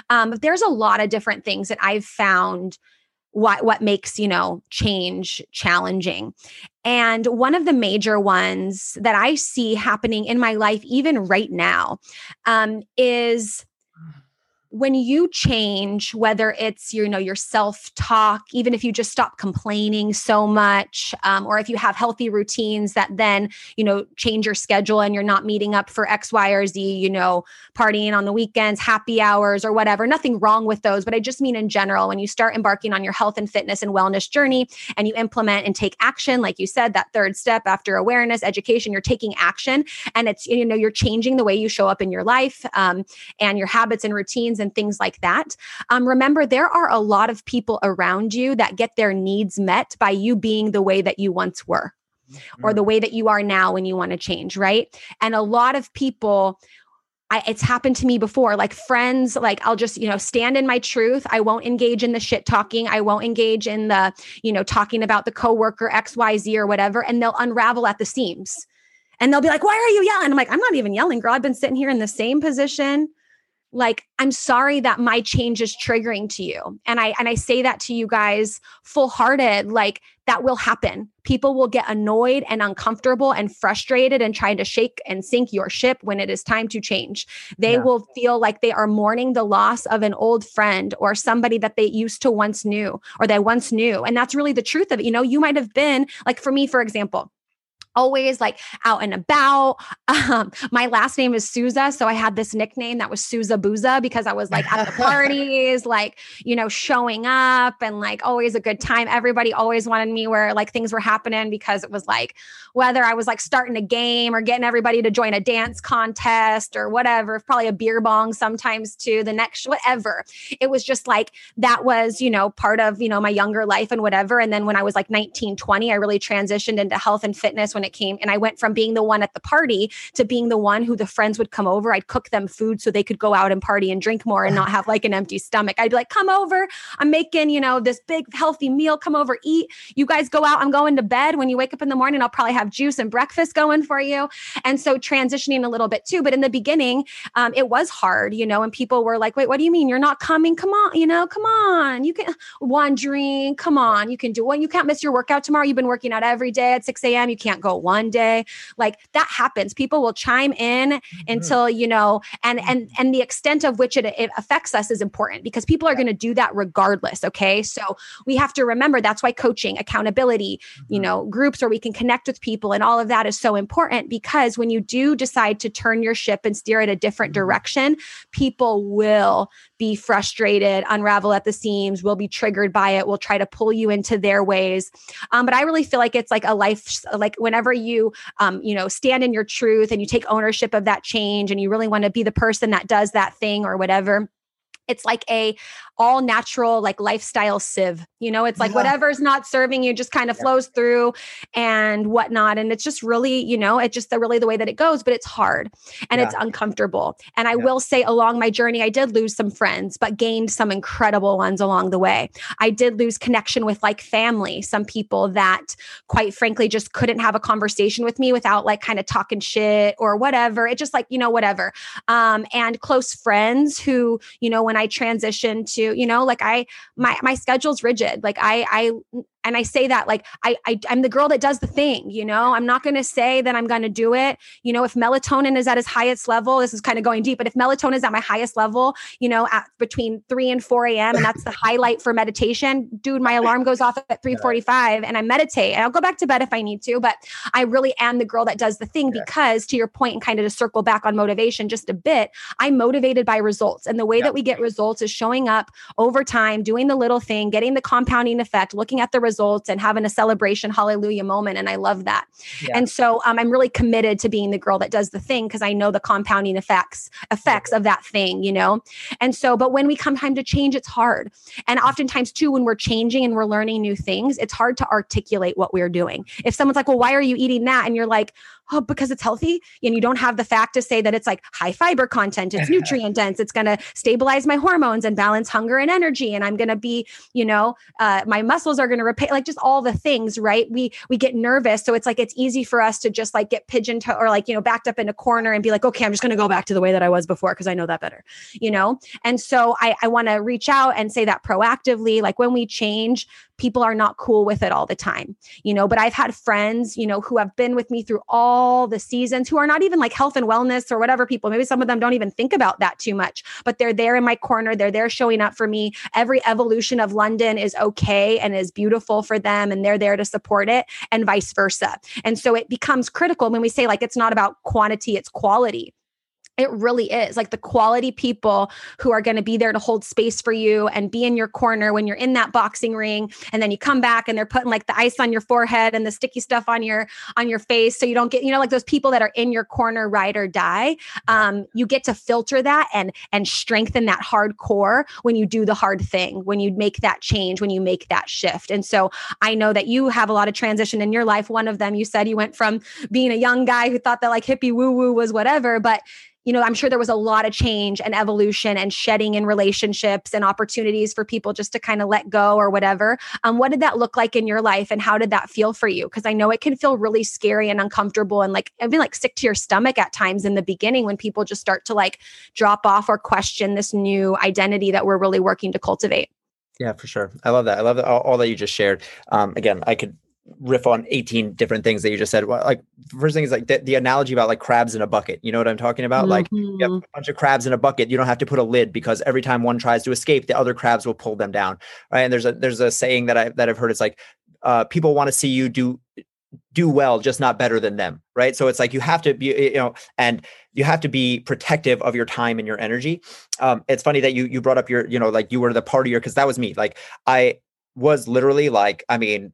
Um, but there's a lot of different things that I've found what what makes you know change challenging and one of the major ones that i see happening in my life even right now um, is when you change whether it's you know your self-talk even if you just stop complaining so much um, or if you have healthy routines that then you know change your schedule and you're not meeting up for x y or z you know partying on the weekends happy hours or whatever nothing wrong with those but i just mean in general when you start embarking on your health and fitness and wellness journey and you implement and take action like you said that third step after awareness education you're taking action and it's you know you're changing the way you show up in your life um, and your habits and routines and things like that. Um, remember, there are a lot of people around you that get their needs met by you being the way that you once were or the mm-hmm. way that you are now when you want to change, right? And a lot of people I, it's happened to me before like friends like i'll just you know stand in my truth i won't engage in the shit talking i won't engage in the you know talking about the coworker xyz or whatever and they'll unravel at the seams and they'll be like why are you yelling i'm like i'm not even yelling girl i've been sitting here in the same position like i'm sorry that my change is triggering to you. And i and i say that to you guys full hearted like that will happen. People will get annoyed and uncomfortable and frustrated and trying to shake and sink your ship when it is time to change. They yeah. will feel like they are mourning the loss of an old friend or somebody that they used to once knew or they once knew. And that's really the truth of it. You know you might have been like for me for example always like out and about. Um, my last name is Souza. So I had this nickname that was Souza Booza because I was like at the parties, like, you know, showing up and like always a good time. Everybody always wanted me where like things were happening because it was like whether I was like starting a game or getting everybody to join a dance contest or whatever, probably a beer bong sometimes too, the next, whatever. It was just like that was, you know, part of, you know, my younger life and whatever. And then when I was like 19, 20, I really transitioned into health and fitness when it came and I went from being the one at the party to being the one who the friends would come over. I'd cook them food so they could go out and party and drink more and not have like an empty stomach. I'd be like, come over. I'm making, you know, this big healthy meal. Come over, eat. You guys go out. I'm going to bed. When you wake up in the morning, I'll probably have juice and breakfast going for you. And so transitioning a little bit too. But in the beginning, um, it was hard, you know, and people were like, wait, what do you mean? You're not coming? Come on, you know, come on. You can one drink. Come on. You can do one. You can't miss your workout tomorrow. You've been working out every day at 6 a.m. You can't go one day. Like that happens. People will chime in mm-hmm. until, you know, and and mm-hmm. and the extent of which it, it affects us is important because people are going to do that regardless. Okay. So we have to remember that's why coaching, accountability, mm-hmm. you know, groups where we can connect with people and all of that is so important because when you do decide to turn your ship and steer it a different mm-hmm. direction, people will be frustrated, unravel at the seams, will be triggered by it, will try to pull you into their ways. Um, but I really feel like it's like a life, like whenever you, um, you know, stand in your truth and you take ownership of that change and you really want to be the person that does that thing or whatever it's like a all natural like lifestyle sieve you know it's like yeah. whatever's not serving you just kind of yeah. flows through and whatnot and it's just really you know it's just the really the way that it goes but it's hard and yeah. it's uncomfortable and i will say along my journey i did lose some friends but gained some incredible ones along the way i did lose connection with like family some people that quite frankly just couldn't have a conversation with me without like kind of talking shit or whatever it just like you know whatever um and close friends who you know when i transitioned to you know like i my my schedule's rigid. Like i i and I say that like I, I am the girl that does the thing, you know. I'm not going to say that I'm going to do it. You know, if melatonin is at its highest level, this is kind of going deep, but if melatonin is at my highest level, you know, at between 3 and 4 a.m. and that's the highlight for meditation, dude, my alarm goes off at 3:45 and I meditate and I'll go back to bed if I need to, but I really am the girl that does the thing because to your point and kind of to circle back on motivation just a bit, I'm motivated by results. And the way that we get results is showing up over time, doing the little thing, getting the compounding effect, looking at the results results and having a celebration hallelujah moment. And I love that. Yeah. And so um, I'm really committed to being the girl that does the thing because I know the compounding effects effects of that thing, you know? And so, but when we come time to change, it's hard. And oftentimes too, when we're changing and we're learning new things, it's hard to articulate what we're doing. If someone's like, well, why are you eating that? And you're like, oh, because it's healthy. And you don't have the fact to say that it's like high fiber content, it's nutrient dense, it's going to stabilize my hormones and balance hunger and energy. And I'm going to be, you know, uh, my muscles are going to repair, like just all the things, right? We, we get nervous. So it's like, it's easy for us to just like get pigeonholed or like, you know, backed up in a corner and be like, okay, I'm just going to go back to the way that I was before because I know that better, you know? And so I, I want to reach out and say that proactively, like when we change, people are not cool with it all the time, you know. But I've had friends, you know, who have been with me through all the seasons who are not even like health and wellness or whatever people. Maybe some of them don't even think about that too much, but they're there in my corner. They're there showing up for me. Every evolution of London is okay and is beautiful for them, and they're there to support it, and vice versa. And so it becomes critical when we say, like, it's not about quantity, it's quality it really is like the quality people who are going to be there to hold space for you and be in your corner when you're in that boxing ring and then you come back and they're putting like the ice on your forehead and the sticky stuff on your on your face so you don't get you know like those people that are in your corner ride or die. Um, you get to filter that and and strengthen that hard core when you do the hard thing when you make that change when you make that shift. And so i know that you have a lot of transition in your life. One of them you said you went from being a young guy who thought that like hippie woo woo was whatever but you know, I'm sure there was a lot of change and evolution and shedding in relationships and opportunities for people just to kind of let go or whatever. Um, what did that look like in your life and how did that feel for you? Because I know it can feel really scary and uncomfortable and like even like sick to your stomach at times in the beginning when people just start to like drop off or question this new identity that we're really working to cultivate. Yeah, for sure. I love that. I love that, all, all that you just shared. Um, again, I could riff on 18 different things that you just said. Well, like first thing is like the, the, analogy about like crabs in a bucket. You know what I'm talking about? Mm-hmm. Like you have mm-hmm. a bunch of crabs in a bucket. You don't have to put a lid because every time one tries to escape, the other crabs will pull them down. Right. And there's a there's a saying that I that I've heard. It's like uh, people want to see you do do well, just not better than them. Right. So it's like you have to be, you know, and you have to be protective of your time and your energy. Um, it's funny that you you brought up your, you know, like you were the partier because that was me. Like I was literally like, I mean,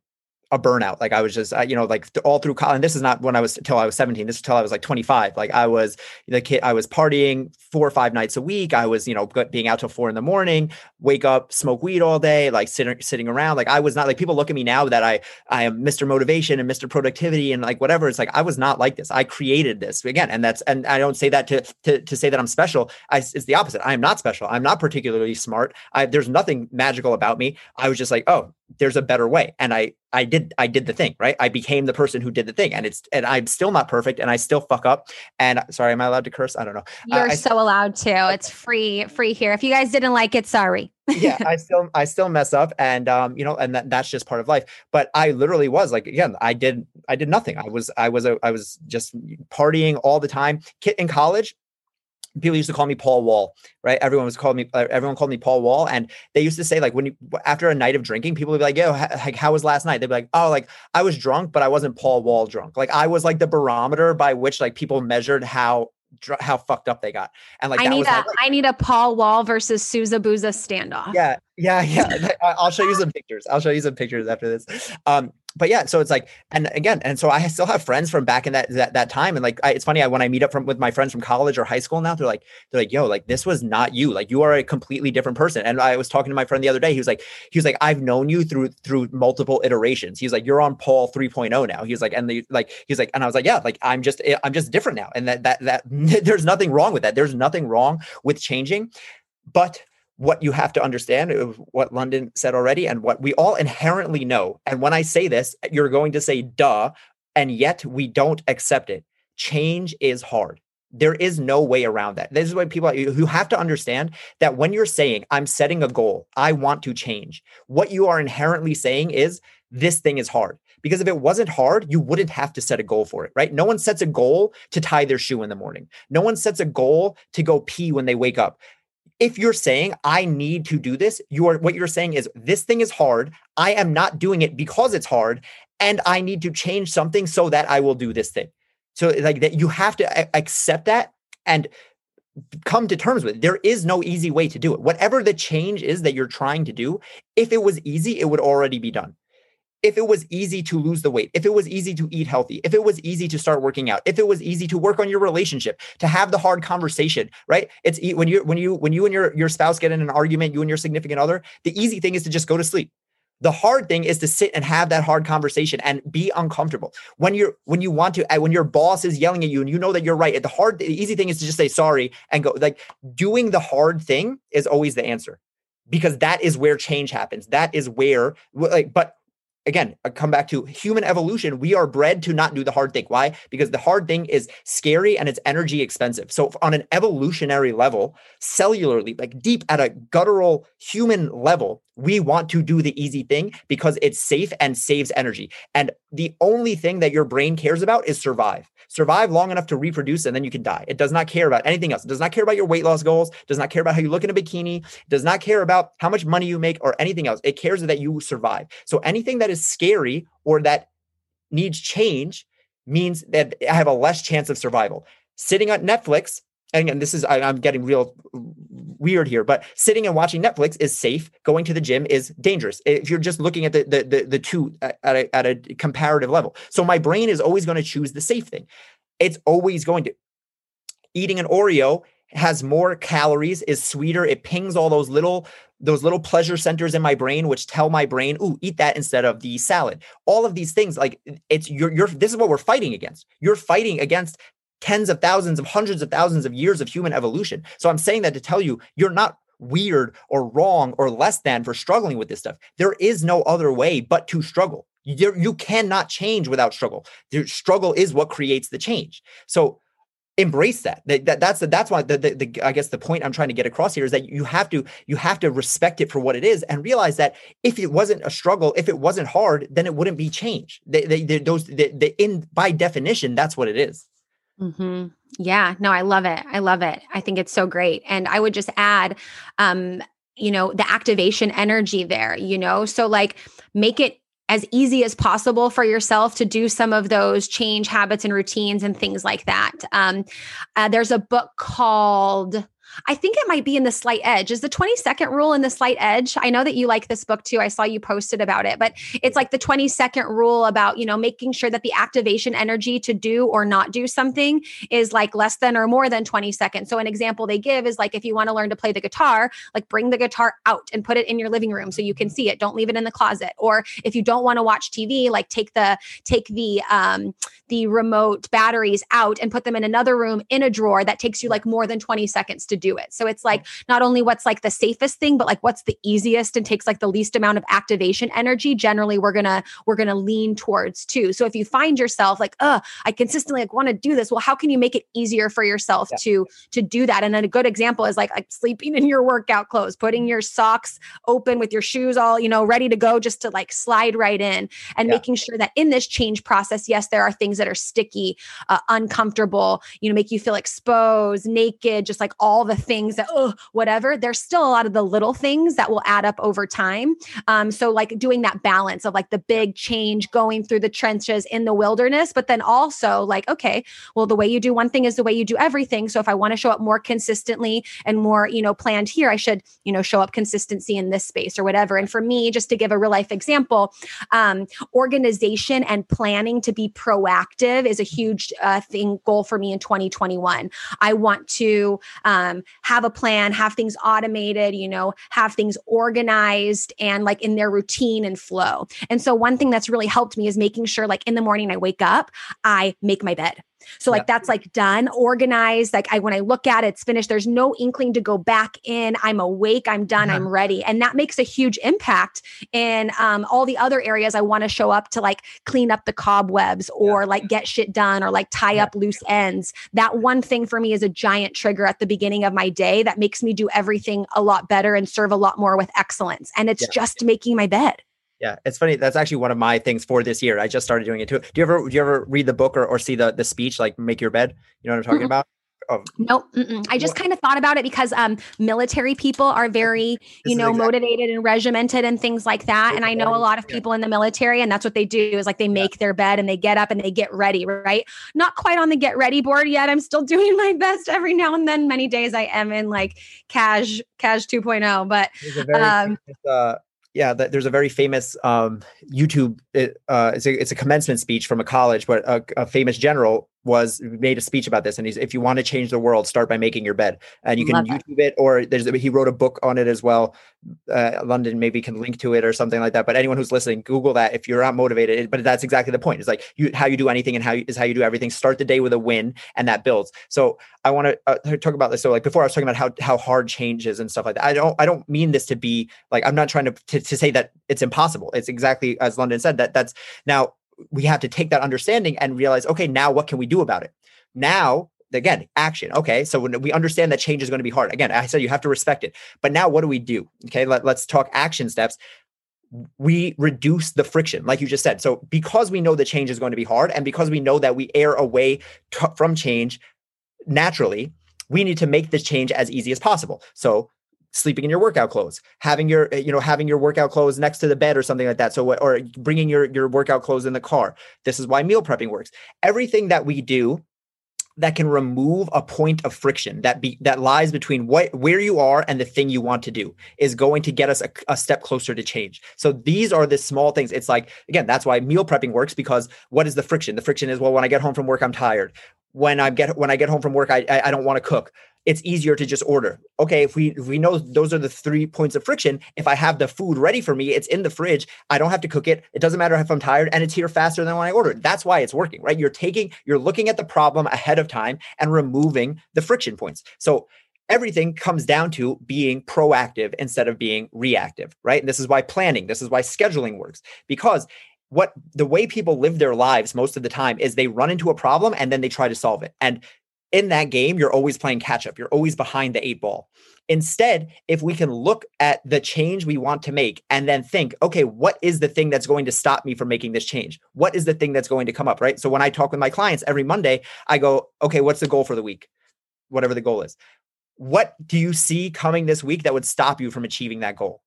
a burnout. Like I was just, you know, like all through college. This is not when I was till I was 17. This is till I was like 25. Like I was the kid, I was partying four or five nights a week. I was, you know, being out till four in the morning, wake up, smoke weed all day, like sitting, sitting around. Like I was not like people look at me now that I, I am Mr. Motivation and Mr. Productivity and like whatever. It's like, I was not like this. I created this again. And that's, and I don't say that to, to, to say that I'm special. I, it's the opposite. I am not special. I'm not particularly smart. I, there's nothing magical about me. I was just like, oh, there's a better way. And I, I did I did the thing, right? I became the person who did the thing. And it's and I'm still not perfect and I still fuck up. And sorry, am I allowed to curse? I don't know. You're uh, so allowed to. It's free, free here. If you guys didn't like it, sorry. yeah, I still I still mess up and um, you know, and that, that's just part of life. But I literally was like again, I did I did nothing. I was I was a, I was just partying all the time. In college, people used to call me Paul Wall, right? Everyone was called me, uh, everyone called me Paul Wall. And they used to say, like, when you, after a night of drinking, people would be like, yo, like, how was last night? They'd be like, oh, like, I was drunk, but I wasn't Paul Wall drunk. Like, I was like the barometer by which, like, people measured how, how fucked up they got. And like, I need I need a Paul Wall versus Sousa Booza standoff. Yeah. Yeah. Yeah. I'll show you some pictures. I'll show you some pictures after this. Um, but yeah, so it's like, and again, and so I still have friends from back in that that, that time, and like, I, it's funny. I, when I meet up from with my friends from college or high school now, they're like, they're like, yo, like this was not you. Like you are a completely different person. And I was talking to my friend the other day. He was like, he was like, I've known you through through multiple iterations. He's like, you're on Paul 3.0 now. He's like, and the like, he's like, and I was like, yeah, like I'm just eh, I'm just different now, and that that that there's nothing wrong with that. There's nothing wrong with changing, but what you have to understand what London said already and what we all inherently know. And when I say this, you're going to say duh, and yet we don't accept it. Change is hard. There is no way around that. This is why people who have to understand that when you're saying, I'm setting a goal, I want to change, what you are inherently saying is, this thing is hard. Because if it wasn't hard, you wouldn't have to set a goal for it, right? No one sets a goal to tie their shoe in the morning. No one sets a goal to go pee when they wake up if you're saying I need to do this, you are what you're saying is this thing is hard. I am not doing it because it's hard and I need to change something so that I will do this thing. So like that you have to accept that and come to terms with it. There is no easy way to do it. Whatever the change is that you're trying to do, if it was easy, it would already be done if it was easy to lose the weight, if it was easy to eat healthy, if it was easy to start working out, if it was easy to work on your relationship, to have the hard conversation, right? It's when you when you when you and your your spouse get in an argument, you and your significant other, the easy thing is to just go to sleep. The hard thing is to sit and have that hard conversation and be uncomfortable. When you're when you want to when your boss is yelling at you and you know that you're right, the hard the easy thing is to just say sorry and go like doing the hard thing is always the answer because that is where change happens. That is where like but again, I come back to human evolution. We are bred to not do the hard thing. Why? Because the hard thing is scary and it's energy expensive. So, on an evolutionary level, cellularly, like deep at a guttural human level, we want to do the easy thing because it's safe and saves energy. And the only thing that your brain cares about is survive. Survive long enough to reproduce and then you can die. It does not care about anything else. It does not care about your weight loss goals, does not care about how you look in a bikini, does not care about how much money you make or anything else. It cares that you survive. So anything that is scary or that needs change means that I have a less chance of survival. Sitting on Netflix and again, this is I, am getting real weird here, but sitting and watching Netflix is safe. Going to the gym is dangerous if you're just looking at the the the, the two uh, at a, at a comparative level. So my brain is always going to choose the safe thing. It's always going to. Eating an Oreo has more calories, is sweeter. It pings all those little those little pleasure centers in my brain which tell my brain ooh eat that instead of the salad all of these things like it's you're, you're this is what we're fighting against you're fighting against tens of thousands of hundreds of thousands of years of human evolution. So I'm saying that to tell you, you're not weird or wrong or less than for struggling with this stuff. There is no other way but to struggle. You, you cannot change without struggle. The struggle is what creates the change. So embrace that. that, that that's the, that's why the, the, the, I guess the point I'm trying to get across here is that you have to you have to respect it for what it is and realize that if it wasn't a struggle, if it wasn't hard, then it wouldn't be change. They, they, those they, in by definition, that's what it is. Mm-hmm. Yeah, no, I love it. I love it. I think it's so great. And I would just add, um, you know, the activation energy there, you know, so like make it as easy as possible for yourself to do some of those change habits and routines and things like that. Um, uh, there's a book called I think it might be in the slight edge. Is the 20 second rule in the slight edge? I know that you like this book too. I saw you posted about it, but it's like the 20 second rule about, you know, making sure that the activation energy to do or not do something is like less than or more than 20 seconds. So an example they give is like if you want to learn to play the guitar, like bring the guitar out and put it in your living room so you can see it. Don't leave it in the closet. Or if you don't want to watch TV, like take the take the um the remote batteries out and put them in another room in a drawer that takes you like more than 20 seconds to do it. So it's like not only what's like the safest thing, but like what's the easiest and takes like the least amount of activation energy. Generally, we're gonna we're gonna lean towards too. So if you find yourself like, oh, I consistently like want to do this, well, how can you make it easier for yourself yeah. to to do that? And then a good example is like, like sleeping in your workout clothes, putting your socks open with your shoes all you know ready to go, just to like slide right in, and yeah. making sure that in this change process, yes, there are things that are sticky, uh, uncomfortable, you know, make you feel exposed, naked, just like all the things that, oh, whatever, there's still a lot of the little things that will add up over time. Um, so, like doing that balance of like the big change going through the trenches in the wilderness, but then also like, okay, well, the way you do one thing is the way you do everything. So, if I want to show up more consistently and more, you know, planned here, I should, you know, show up consistency in this space or whatever. And for me, just to give a real life example, um, organization and planning to be proactive is a huge uh, thing goal for me in 2021. I want to um, have a plan, have things automated, you know, have things organized and like in their routine and flow. And so one thing that's really helped me is making sure like in the morning I wake up, I make my bed. So like that's like done, organized. Like I when I look at it, it's finished. There's no inkling to go back in. I'm awake. I'm done. I'm ready, and that makes a huge impact in um, all the other areas I want to show up to like clean up the cobwebs or yeah. like get shit done or like tie yeah. up loose ends. That one thing for me is a giant trigger at the beginning of my day that makes me do everything a lot better and serve a lot more with excellence. And it's just making my bed. Yeah, it's funny. That's actually one of my things for this year. I just started doing it too. Do you ever do you ever read the book or, or see the the speech like make your bed? You know what I'm talking mm-hmm. about? Oh. Nope. Mm-mm. I just kind of thought about it because um, military people are very, you know, exactly. motivated and regimented and things like that. And I know a lot of people in the military, and that's what they do is like they make yeah. their bed and they get up and they get ready, right? Not quite on the get ready board yet. I'm still doing my best every now and then. Many days I am in like cash, cash 2.0. But um, uh, yeah, there's a very famous um, YouTube. Uh, it's a it's a commencement speech from a college, but a, a famous general was made a speech about this and he's if you want to change the world start by making your bed and you can Love youtube it. it or there's he wrote a book on it as well uh, london maybe can link to it or something like that but anyone who's listening google that if you're not motivated but that's exactly the point it's like you how you do anything and how you, is how you do everything start the day with a win and that builds so i want to uh, talk about this so like before i was talking about how how hard changes and stuff like that i don't i don't mean this to be like i'm not trying to, to, to say that it's impossible it's exactly as london said that that's now we have to take that understanding and realize, okay, now what can we do about it? Now again, action. Okay. So when we understand that change is going to be hard, again, I said you have to respect it. But now what do we do? Okay. Let, let's talk action steps. We reduce the friction, like you just said. So because we know the change is going to be hard and because we know that we err away t- from change naturally, we need to make this change as easy as possible. So sleeping in your workout clothes having your eh, you know having your workout clothes next to the bed or something like that so or bringing your your workout clothes in the car. This is why meal prepping works. Everything that we do that can remove a point of friction that be that lies between what where you are and the thing you want to do is going to get us a, a, step closer to change. So these are the small things. It's like again that's why meal prepping works because what is the friction? The friction is well when i get home from work i'm tired. When i get when i get home from work i i, I don't want to cook it's easier to just order. Okay, if we if we know those are the three points of friction, if I have the food ready for me, it's in the fridge. I don't have to cook it. It doesn't matter if I'm tired and it's here faster than when I ordered. That's why it's working, right? You're taking you're looking at the problem ahead of time and removing the friction points. So everything comes down to being proactive instead of being reactive, right? And this is why planning, this is why scheduling works because what the way people live their lives most of the time is they run into a problem and then they try to solve it. And in that game, you're always playing catch up. You're always behind the eight ball. Instead, if we can look at the change we want to make and then think, okay, what is the thing that's going to stop me from making this change? What is the thing that's going to come up? Right. So when I talk with my clients every Monday, I go, okay, what's the goal for the week? Whatever the goal is. What do you see coming this week that would stop you from achieving that goal?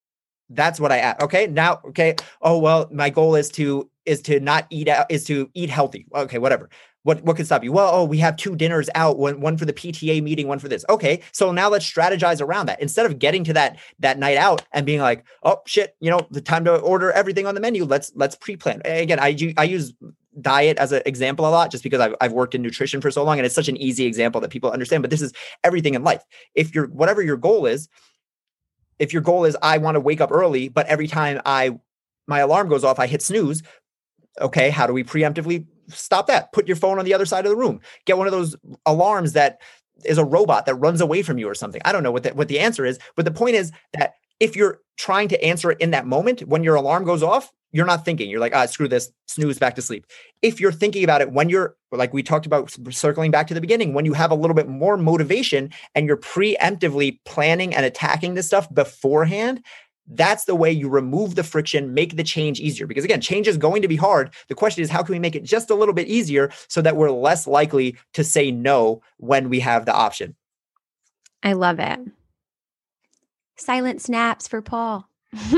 That's what I ask. Okay. Now, okay. Oh, well, my goal is to is to not eat out, is to eat healthy. Okay, whatever what what could stop you? Well, oh, we have two dinners out, one one for the PTA meeting, one for this. Okay, so now let's strategize around that. Instead of getting to that that night out and being like, oh shit, you know, the time to order everything on the menu. Let's let's pre-plan. Again, I I use diet as an example a lot just because I've, I've worked in nutrition for so long and it's such an easy example that people understand but this is everything in life if you're whatever your goal is if your goal is i want to wake up early but every time i my alarm goes off i hit snooze okay how do we preemptively stop that. Put your phone on the other side of the room. Get one of those alarms that is a robot that runs away from you or something. I don't know what the, what the answer is, but the point is that if you're trying to answer it in that moment when your alarm goes off, you're not thinking. You're like, ah, screw this, snooze back to sleep. If you're thinking about it when you're like we talked about circling back to the beginning, when you have a little bit more motivation and you're preemptively planning and attacking this stuff beforehand, that's the way you remove the friction, make the change easier. Because again, change is going to be hard. The question is, how can we make it just a little bit easier so that we're less likely to say no when we have the option? I love it. Silent snaps for Paul.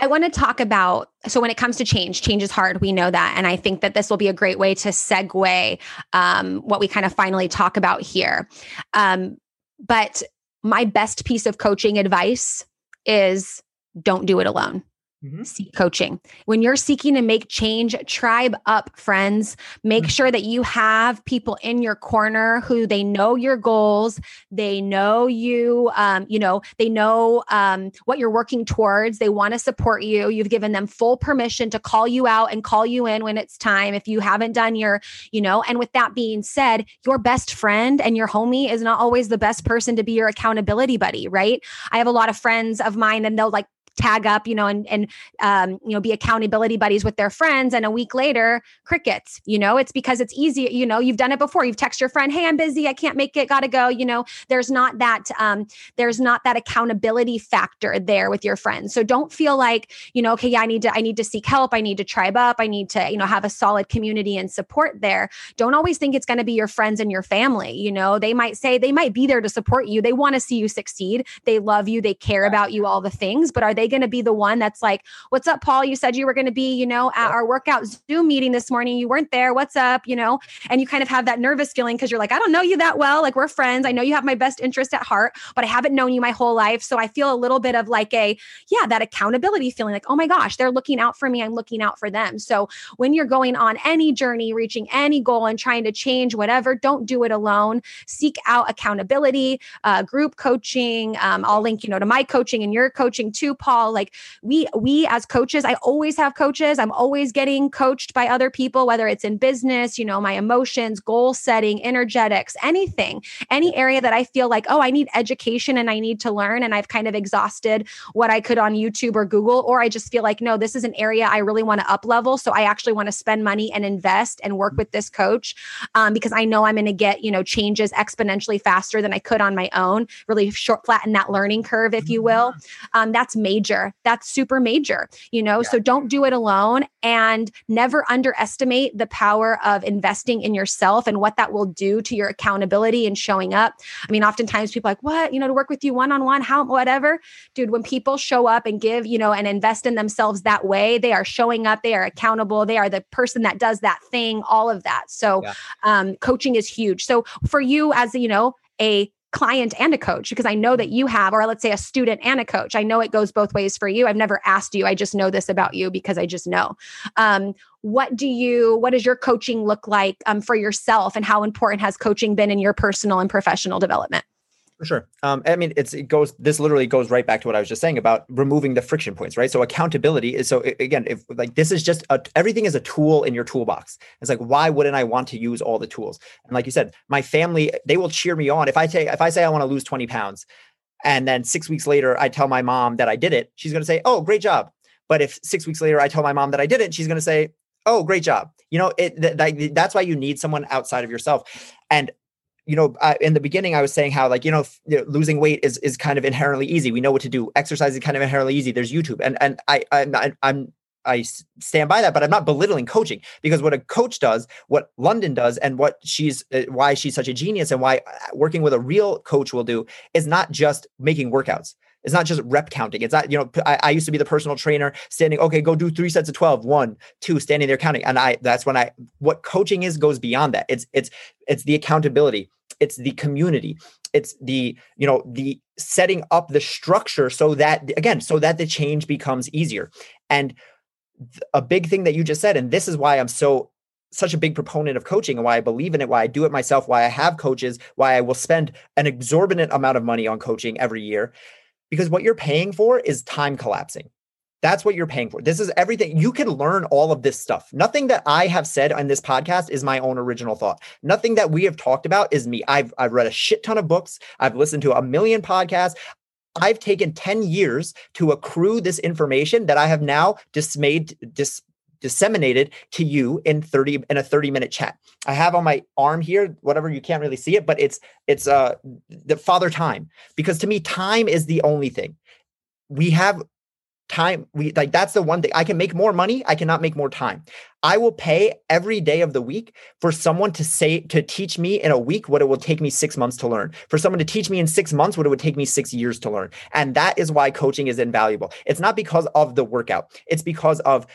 I want to talk about so when it comes to change, change is hard. We know that, and I think that this will be a great way to segue um, what we kind of finally talk about here. Um, but my best piece of coaching advice is don't do it alone. Mm-hmm. Seek coaching. When you're seeking to make change, tribe up, friends. Make mm-hmm. sure that you have people in your corner who they know your goals. They know you, um, you know, they know um, what you're working towards. They want to support you. You've given them full permission to call you out and call you in when it's time. If you haven't done your, you know, and with that being said, your best friend and your homie is not always the best person to be your accountability buddy, right? I have a lot of friends of mine and they'll like tag up, you know, and and um, you know, be accountability buddies with their friends. And a week later, crickets. You know, it's because it's easy. You know, you've done it before. You've texted your friend, "Hey, I'm busy. I can't make it. Got to go." You know, there's not that um, there's not that accountability factor there with your friends. So don't feel like you know, okay, yeah, I need to I need to seek help. I need to tribe up. I need to you know have a solid community and support there. Don't always think it's going to be your friends and your family. You know, they might say they might be there to support you. They want to see you succeed. They love you. They care about you. All the things, but are they they going to be the one that's like, What's up, Paul? You said you were going to be, you know, at our workout Zoom meeting this morning. You weren't there. What's up? You know, and you kind of have that nervous feeling because you're like, I don't know you that well. Like, we're friends. I know you have my best interest at heart, but I haven't known you my whole life. So I feel a little bit of like a, yeah, that accountability feeling like, oh my gosh, they're looking out for me. I'm looking out for them. So when you're going on any journey, reaching any goal and trying to change whatever, don't do it alone. Seek out accountability, uh, group coaching. Um, I'll link, you know, to my coaching and your coaching too, Paul call like we we as coaches i always have coaches. I'm always getting coached by other people whether it's in business you know my emotions goal setting energetics anything any area that i feel like oh i need education and i need to learn and i've kind of exhausted what i could on youtube or google or i just feel like no this is an area i really want to up level so i actually want to spend money and invest and work with this coach um, because i know i'm going to get you know changes exponentially faster than i could on my own really short flatten that learning curve if you will. Mm-hmm. um, that's major that's super major you know? Yeah. so don't do it alone and never underestimate the power of investing in yourself and what that will do to your accountability and showing up. I mean oftentimes people like what? You know to work with you one on one how whatever? Dude when people show up and give you know and invest in themselves that way they are showing up they are accountable they are the person that does that thing all of that. So yeah. um, coaching is huge. So for you as you know a client and a coach because I know that you have, or let's say a student and a coach. I know it goes both ways for you. I've never asked you. I just know this about you because I just know. Um, what do you, what does your coaching look like um, for yourself and how important has coaching been in your personal and professional development? For sure. Um, I mean, it's it goes. This literally goes right back to what I was just saying about removing the friction points, right? So accountability is so again, if like this is just a, everything is a tool in your toolbox. It's like why wouldn't I want to use all the tools? And like you said, my family they will cheer me on if I say if I say I want to lose twenty pounds, and then six weeks later I tell my mom that I did it, she's going to say, "Oh, great job." But if six weeks later I tell my mom that I did it, she's going to say, "Oh, great job." You know, it th- th- that's why you need someone outside of yourself. And you know, I, in the beginning, I was saying how like you know, f- you know, losing weight is is kind of inherently easy. We know what to do. Exercise is kind of inherently easy. There's YouTube, and and I I'm I'm I stand by that, but I'm not belittling coaching because what a coach does, what London does, and what she's uh, why she's such a genius, and why uh, working with a real coach will do is not just making workouts. It's not just rep counting. It's not, you know, I, I, used to be the personal trainer standing, okay, go do three sets of 12, one, two, standing there counting. And I, that's when I, what coaching is goes beyond that. It's, it's, it's the accountability it's the community it's the you know the setting up the structure so that again so that the change becomes easier and a big thing that you just said and this is why i'm so such a big proponent of coaching and why I believe in it, why I do it myself, why I have coaches, why I will spend an exorbitant amount of money on coaching every year. Because what you're paying for is time collapsing. That's what you're paying for. This is everything. You can learn all of this stuff. Nothing that I have said on this podcast is my own original thought. Nothing that we have talked about is me. I've I've read a shit ton of books. I've listened to a million podcasts. I've taken 10 years to accrue this information that I have now dismayed dis, disseminated to you in 30 in a 30 minute chat. I have on my arm here whatever you can't really see it but it's it's uh the father time because to me time is the only thing. We have time we like that's the one thing i can make more money i cannot make more time i will pay every day of the week for someone to say to teach me in a week what it will take me six months to learn for someone to teach me in six months what it would take me six years to learn and that is why coaching is invaluable it's not because of the workout it's because of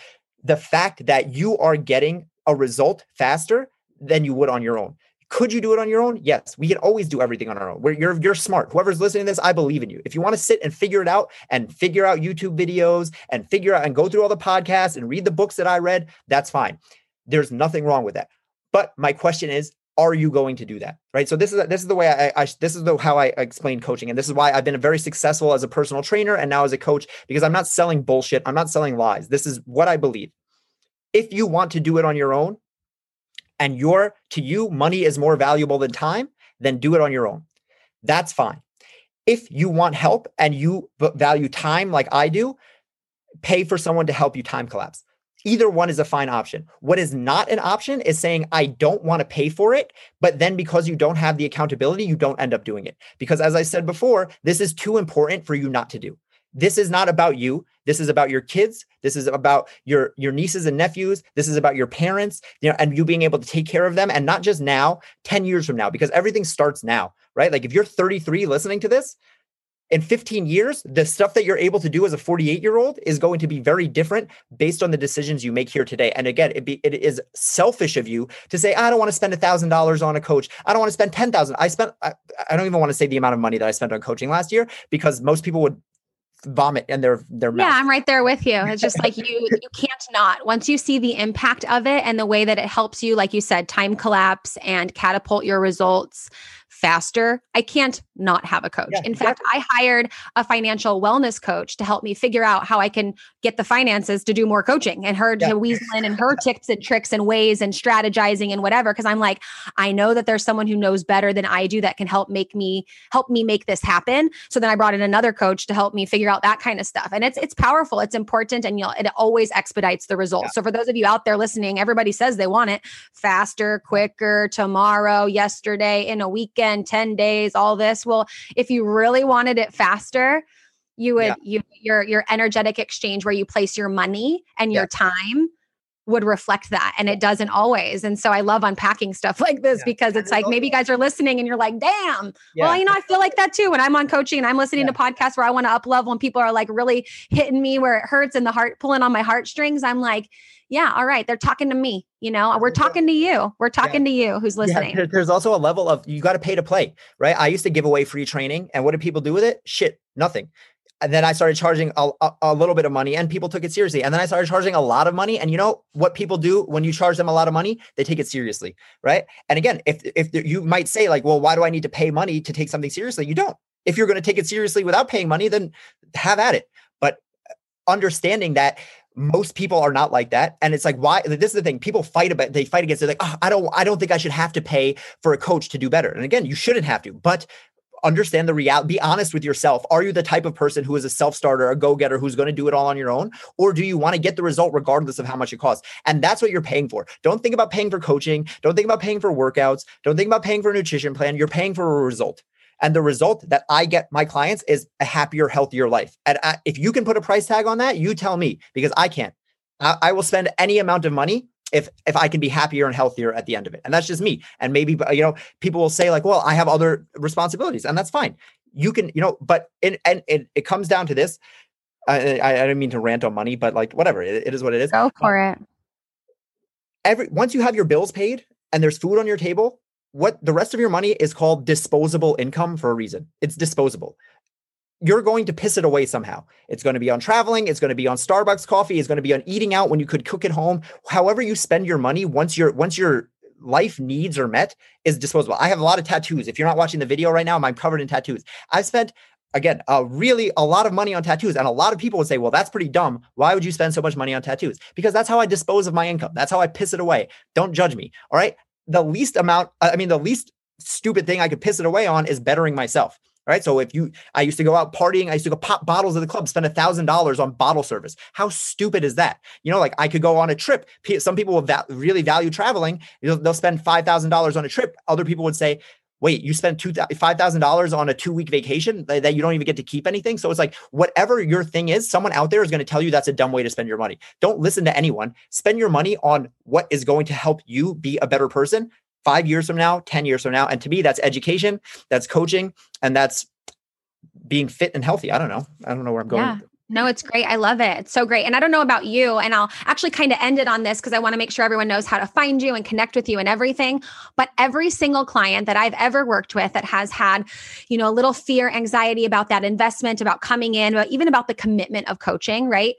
the fact that you are getting a result faster than you would on your own could you do it on your own? Yes, we can always do everything on our own. Where you're you're smart. Whoever's listening to this, I believe in you. If you want to sit and figure it out and figure out YouTube videos and figure out and go through all the podcasts and read the books that I read, that's fine. There's nothing wrong with that. But my question is, are you going to do that right so this is this is the way I, I, this is the how i explain coaching and this is why i've been very successful as a personal trainer and now as a coach because i'm not selling bullshit i'm not selling lies this is what i believe if you want to do it on your own and your to you money is more valuable than time, then do it on your own. That's fine. If you want help and you value time like I do, pay for someone to help you time collapse. Either one is a fine option. What is not an option is saying, I don't want to pay for it. But then because you don't have the accountability, you don't end up doing it. Because as I said before, this is too important for you not to do. This is not about you. This is about your kids. This is about your your nieces and nephews. This is about your parents, you know, and you being able to take care of them and not just now, 10 years from now because everything starts now, right? Like if you're 33 listening to this, in 15 years, the stuff that you're able to do as a 48 year old is going to be very different based on the decisions you make here today. And again, it, be, it is selfish of you to say, I don't want to spend a thousand dollars on a coach. I don't want to spend 10,000. I spent, I, I don't even want to say the amount of money that I spent on coaching last year because most people would vomit their their mouth. Yeah, I'm right there with you. It's just like you you can't not. Once you see the impact of it and the way that it helps you like you said time collapse and catapult your results faster, I can't not have a coach. Yeah, In fact, I hired a financial wellness coach to help me figure out how I can get the finances to do more coaching and her yeah. to weasel in and her tips and tricks and ways and strategizing and whatever. Cause I'm like, I know that there's someone who knows better than I do that can help make me help me make this happen. So then I brought in another coach to help me figure out that kind of stuff. And it's it's powerful, it's important, and you'll it always expedites the results. So for those of you out there listening, everybody says they want it faster, quicker, tomorrow, yesterday, in a weekend, 10 days, all this. Well, if you really wanted it faster, you would yeah. you your your energetic exchange where you place your money and your time would reflect that and it doesn't always. And so i love unpacking stuff like this yeah. because it's like maybe you guys are listening and you're like damn. Yeah. well you know i feel like that too when i'm on coaching and i'm listening yeah. to podcasts where i want to up level and people are like really hitting me where it hurts and the heart pulling on my heartstrings i'm like yeah all right they're talking to me you know? We're talking to you. We're talking to you who's listening. there's also a level of you got to pay to play right? I used to give away free training and what do people do with it? Shit nothing and then I started charging a, a, a, little bit of money and people took it seriously. And then I started charging a lot of money. And you know what people do when you charge them a lot of money? They take it seriously. Right. And again, if, if you might say like, well, why do I need to pay money to take something seriously? You don't. If you're going to take it seriously without paying money, then have at it. But uh, understanding that most people are not like that and it's like why this is the thing people fight about they fight against it like oh, i don't i don't think i should have to pay for a coach to do better and again you shouldn't have to but understand the reality be honest with yourself. Are you the type of person who is a self-starter a go-getter who's going to do it all on your own? Or do you want to get the result regardless of how much it costs? And that's what you're paying for. Don't think about paying for coaching. Don't think about paying for workouts. Don't think about paying for a nutrition plan. You're paying for a result. And the result that I get my clients is a happier, healthier life. And I, if you can put a price tag on that, you tell me because I can't. I, I will spend any amount of money if if I can be happier and healthier at the end of it. And that's just me. And maybe you know people will say like, well, I have other responsibilities, and that's fine. You can you know, but it, and it, it comes down to this. I, I, I don't mean to rant on money, but like whatever, it, it is what it is. Go for it. Every once you have your bills paid and there's food on your table, what the rest of your money is called disposable income for a reason. It's disposable you're going to piss it away somehow. It's going to be on traveling. It's going to be on Starbucks coffee. It's going to be on eating out when you could cook at home. However you spend your money, once your once your life needs are met, is disposable. I have a lot of tattoos. If you're not watching the video right now, I'm covered in tattoos. I've spent again uh, really a lot of money on tattoos, and a lot of people would say, "Well, that's pretty dumb. Why would you spend so much money on tattoos?" Because that's how I dispose of my income. That's how I piss it away. Don't judge me. All right. The least amount. I mean, the least stupid thing I could piss it away on is bettering myself right? So if you, I used to go out partying, I used to go pop bottles at the club, spend a thousand dollars on bottle service. How stupid is that? You know, like I could go on a trip. Some people will va- really value traveling. They'll spend five thousand dollars on a trip. Other people would say, wait, you spent two five thousand dollars on a two week vacation that you don't even get to keep anything. So it's like whatever your thing is, someone out there is going to tell you that's a dumb way to spend your money. Don't listen to anyone. Spend your money on what is going to help you be a better person five years from now, 10 years from now. And to me, that's education, that's coaching, and that's being fit and healthy. I don't know. I don't know where I'm going. Yeah. No, it's great. I love it. It's so great. And I don't know about you, and I'll actually kind of end it on this because I want to make sure everyone knows how to find you and connect with you and everything. But every single client that I've ever worked with that has had, you know, a little fear, anxiety about that investment, about coming in, but even about the commitment of coaching, right?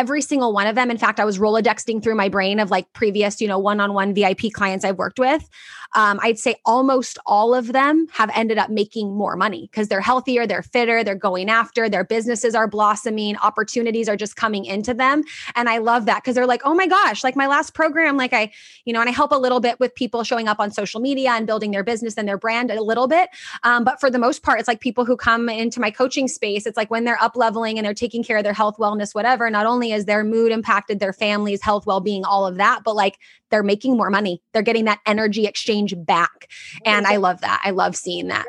Every single one of them. In fact, I was Rolodexing through my brain of like previous, you know, one on one VIP clients I've worked with. Um, I'd say almost all of them have ended up making more money because they're healthier, they're fitter, they're going after, their businesses are blossoming, opportunities are just coming into them. And I love that because they're like, oh my gosh, like my last program, like I, you know, and I help a little bit with people showing up on social media and building their business and their brand a little bit. Um, but for the most part, it's like people who come into my coaching space, it's like when they're up leveling and they're taking care of their health, wellness, whatever, not only is their mood impacted, their family's health, well being, all of that, but like they're making more money. They're getting that energy exchange back. And I love that. I love seeing that.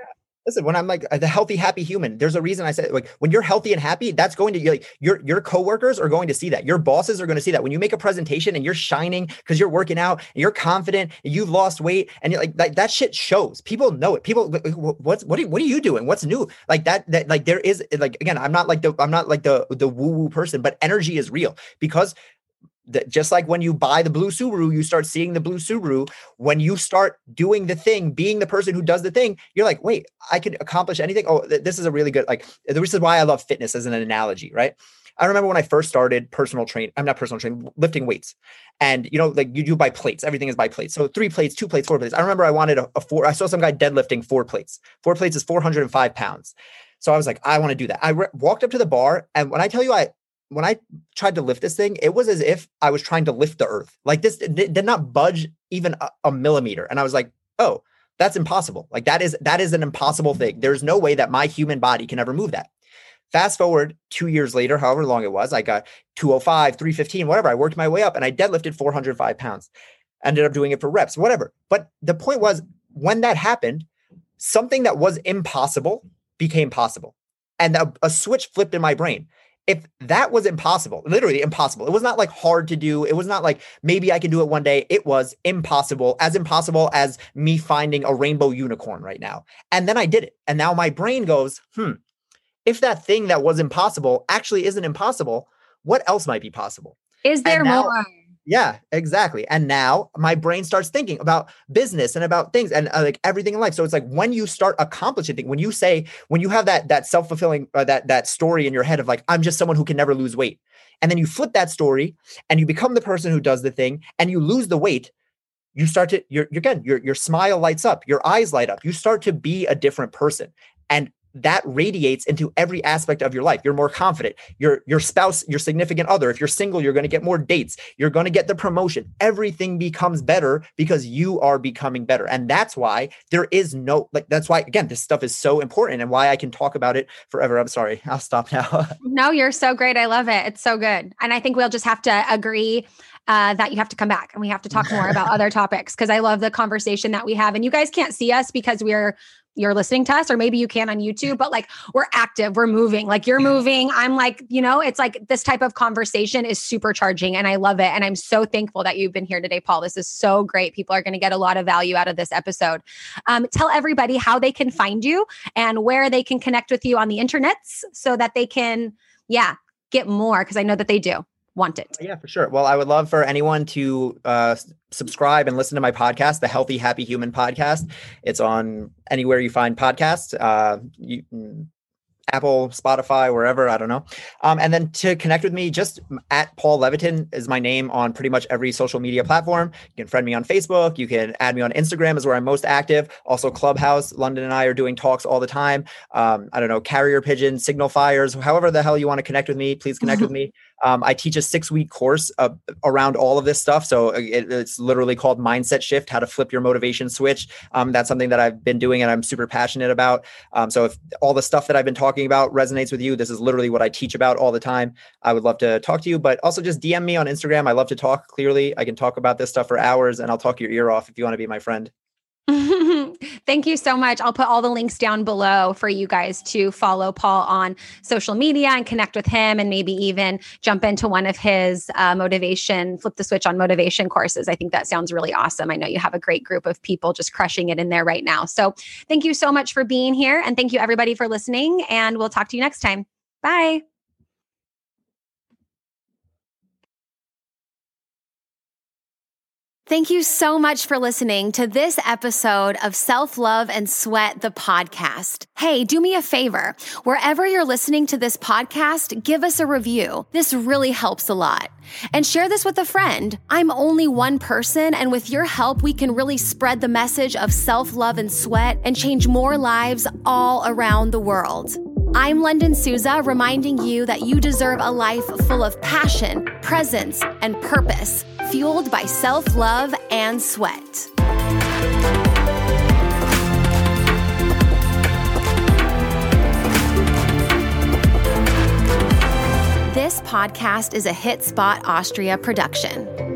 Listen, when I'm like the healthy, happy human, there's a reason I said like when you're healthy and happy, that's going to like your your coworkers are going to see that. Your bosses are going to see that. When you make a presentation and you're shining because you're working out and you're confident and you've lost weight and you're like that, that shit shows. People know it. People what's what are, what are you doing? What's new? Like that that like there is like again, I'm not like the I'm not like the the woo woo person, but energy is real because that just like when you buy the blue Subaru, you start seeing the blue Subaru. When you start doing the thing, being the person who does the thing, you're like, wait, I could accomplish anything. Oh, th- this is a really good like. This is why I love fitness as an analogy, right? I remember when I first started personal train, I'm not personal training, lifting weights. And you know, like you do by plates, everything is by plates. So three plates, two plates, four plates. I remember I wanted a, a four, I saw some guy deadlifting four plates. Four plates is 405 pounds. So I was like, I want to do that. I re- walked up to the bar, and when I tell you, I when I tried to lift this thing, it was as if I was trying to lift the earth. Like this did, not budge even a, a millimeter. And I was like, oh, that's impossible. Like that is that is an impossible thing. There's no way that my human body can ever move that. Fast forward two years later, however long it was, I got 205, 315, whatever. I worked my way up and I deadlifted 405 pounds. Ended up doing it for reps, whatever. But the point was, when that happened, something that was impossible became possible. And a, a switch flipped in my brain if that was impossible, literally impossible, it was not like hard to do. It was not like maybe I can do it one day. It was impossible, as impossible as me finding a rainbow unicorn right now. And then I did it. And now my brain goes, hmm, if that thing that was impossible actually isn't impossible, what else might be possible? Is there now, more? Yeah, exactly. And now my brain starts thinking about business and about things and uh, like everything in life. So it's like when you start accomplishing things, when you say, when you have that that self fulfilling uh, that that story in your head of like I'm just someone who can never lose weight, and then you flip that story and you become the person who does the thing and you lose the weight. You start to your again your your smile lights up, your eyes light up. You start to be a different person, and that radiates into every aspect of your life. You're more confident. Your your spouse, your significant other, if you're single, you're going to get more dates. You're going to get the promotion. Everything becomes better because you are becoming better. And that's why there is no like that's why again this stuff is so important and why I can talk about it forever. I'm sorry. I'll stop now. no, you're so great. I love it. It's so good. And I think we'll just have to agree uh, that you have to come back and we have to talk more about other topics because I love the conversation that we have. And you guys can't see us because we're you're listening to us or maybe you can on YouTube but like we're active we're moving. Like you're moving. I'm like you know it's like this type of conversation is supercharging and I love it and I'm so thankful that you've been here today Paul. This is so great. People are going to get a lot of value out of this episode. Um, tell everybody how they can find you and where they can connect with you on the internets so that they can yeah get more because I know that they do want it. Yeah, for sure. Well, I would love for anyone to uh, subscribe and listen to my podcast, the Healthy Happy Human podcast. It's on anywhere you find podcasts. Uh, you, mm, Apple, Spotify, wherever, I don't know. Um, and then to connect with me, just at Paul Leviton is my name on pretty much every social media platform. You can friend me on Facebook. You can add me on Instagram is where I'm most active. Also Clubhouse, London and I are doing talks all the time. Um, I don't know, carrier pigeon, signal fires, however the hell you want to connect with me, please connect with me. Um, I teach a six week course uh, around all of this stuff. So uh, it, it's literally called Mindset Shift How to Flip Your Motivation Switch. Um, that's something that I've been doing and I'm super passionate about. Um, so if all the stuff that I've been talking about resonates with you, this is literally what I teach about all the time. I would love to talk to you, but also just DM me on Instagram. I love to talk clearly. I can talk about this stuff for hours and I'll talk your ear off if you want to be my friend. Thank you so much. I'll put all the links down below for you guys to follow Paul on social media and connect with him and maybe even jump into one of his uh, motivation, flip the switch on motivation courses. I think that sounds really awesome. I know you have a great group of people just crushing it in there right now. So thank you so much for being here. And thank you, everybody, for listening. And we'll talk to you next time. Bye. Thank you so much for listening to this episode of Self Love and Sweat, the podcast. Hey, do me a favor. Wherever you're listening to this podcast, give us a review. This really helps a lot. And share this with a friend. I'm only one person, and with your help, we can really spread the message of self love and sweat and change more lives all around the world. I'm London Souza, reminding you that you deserve a life full of passion, presence, and purpose, fueled by self love and sweat. This podcast is a Hit Spot Austria production.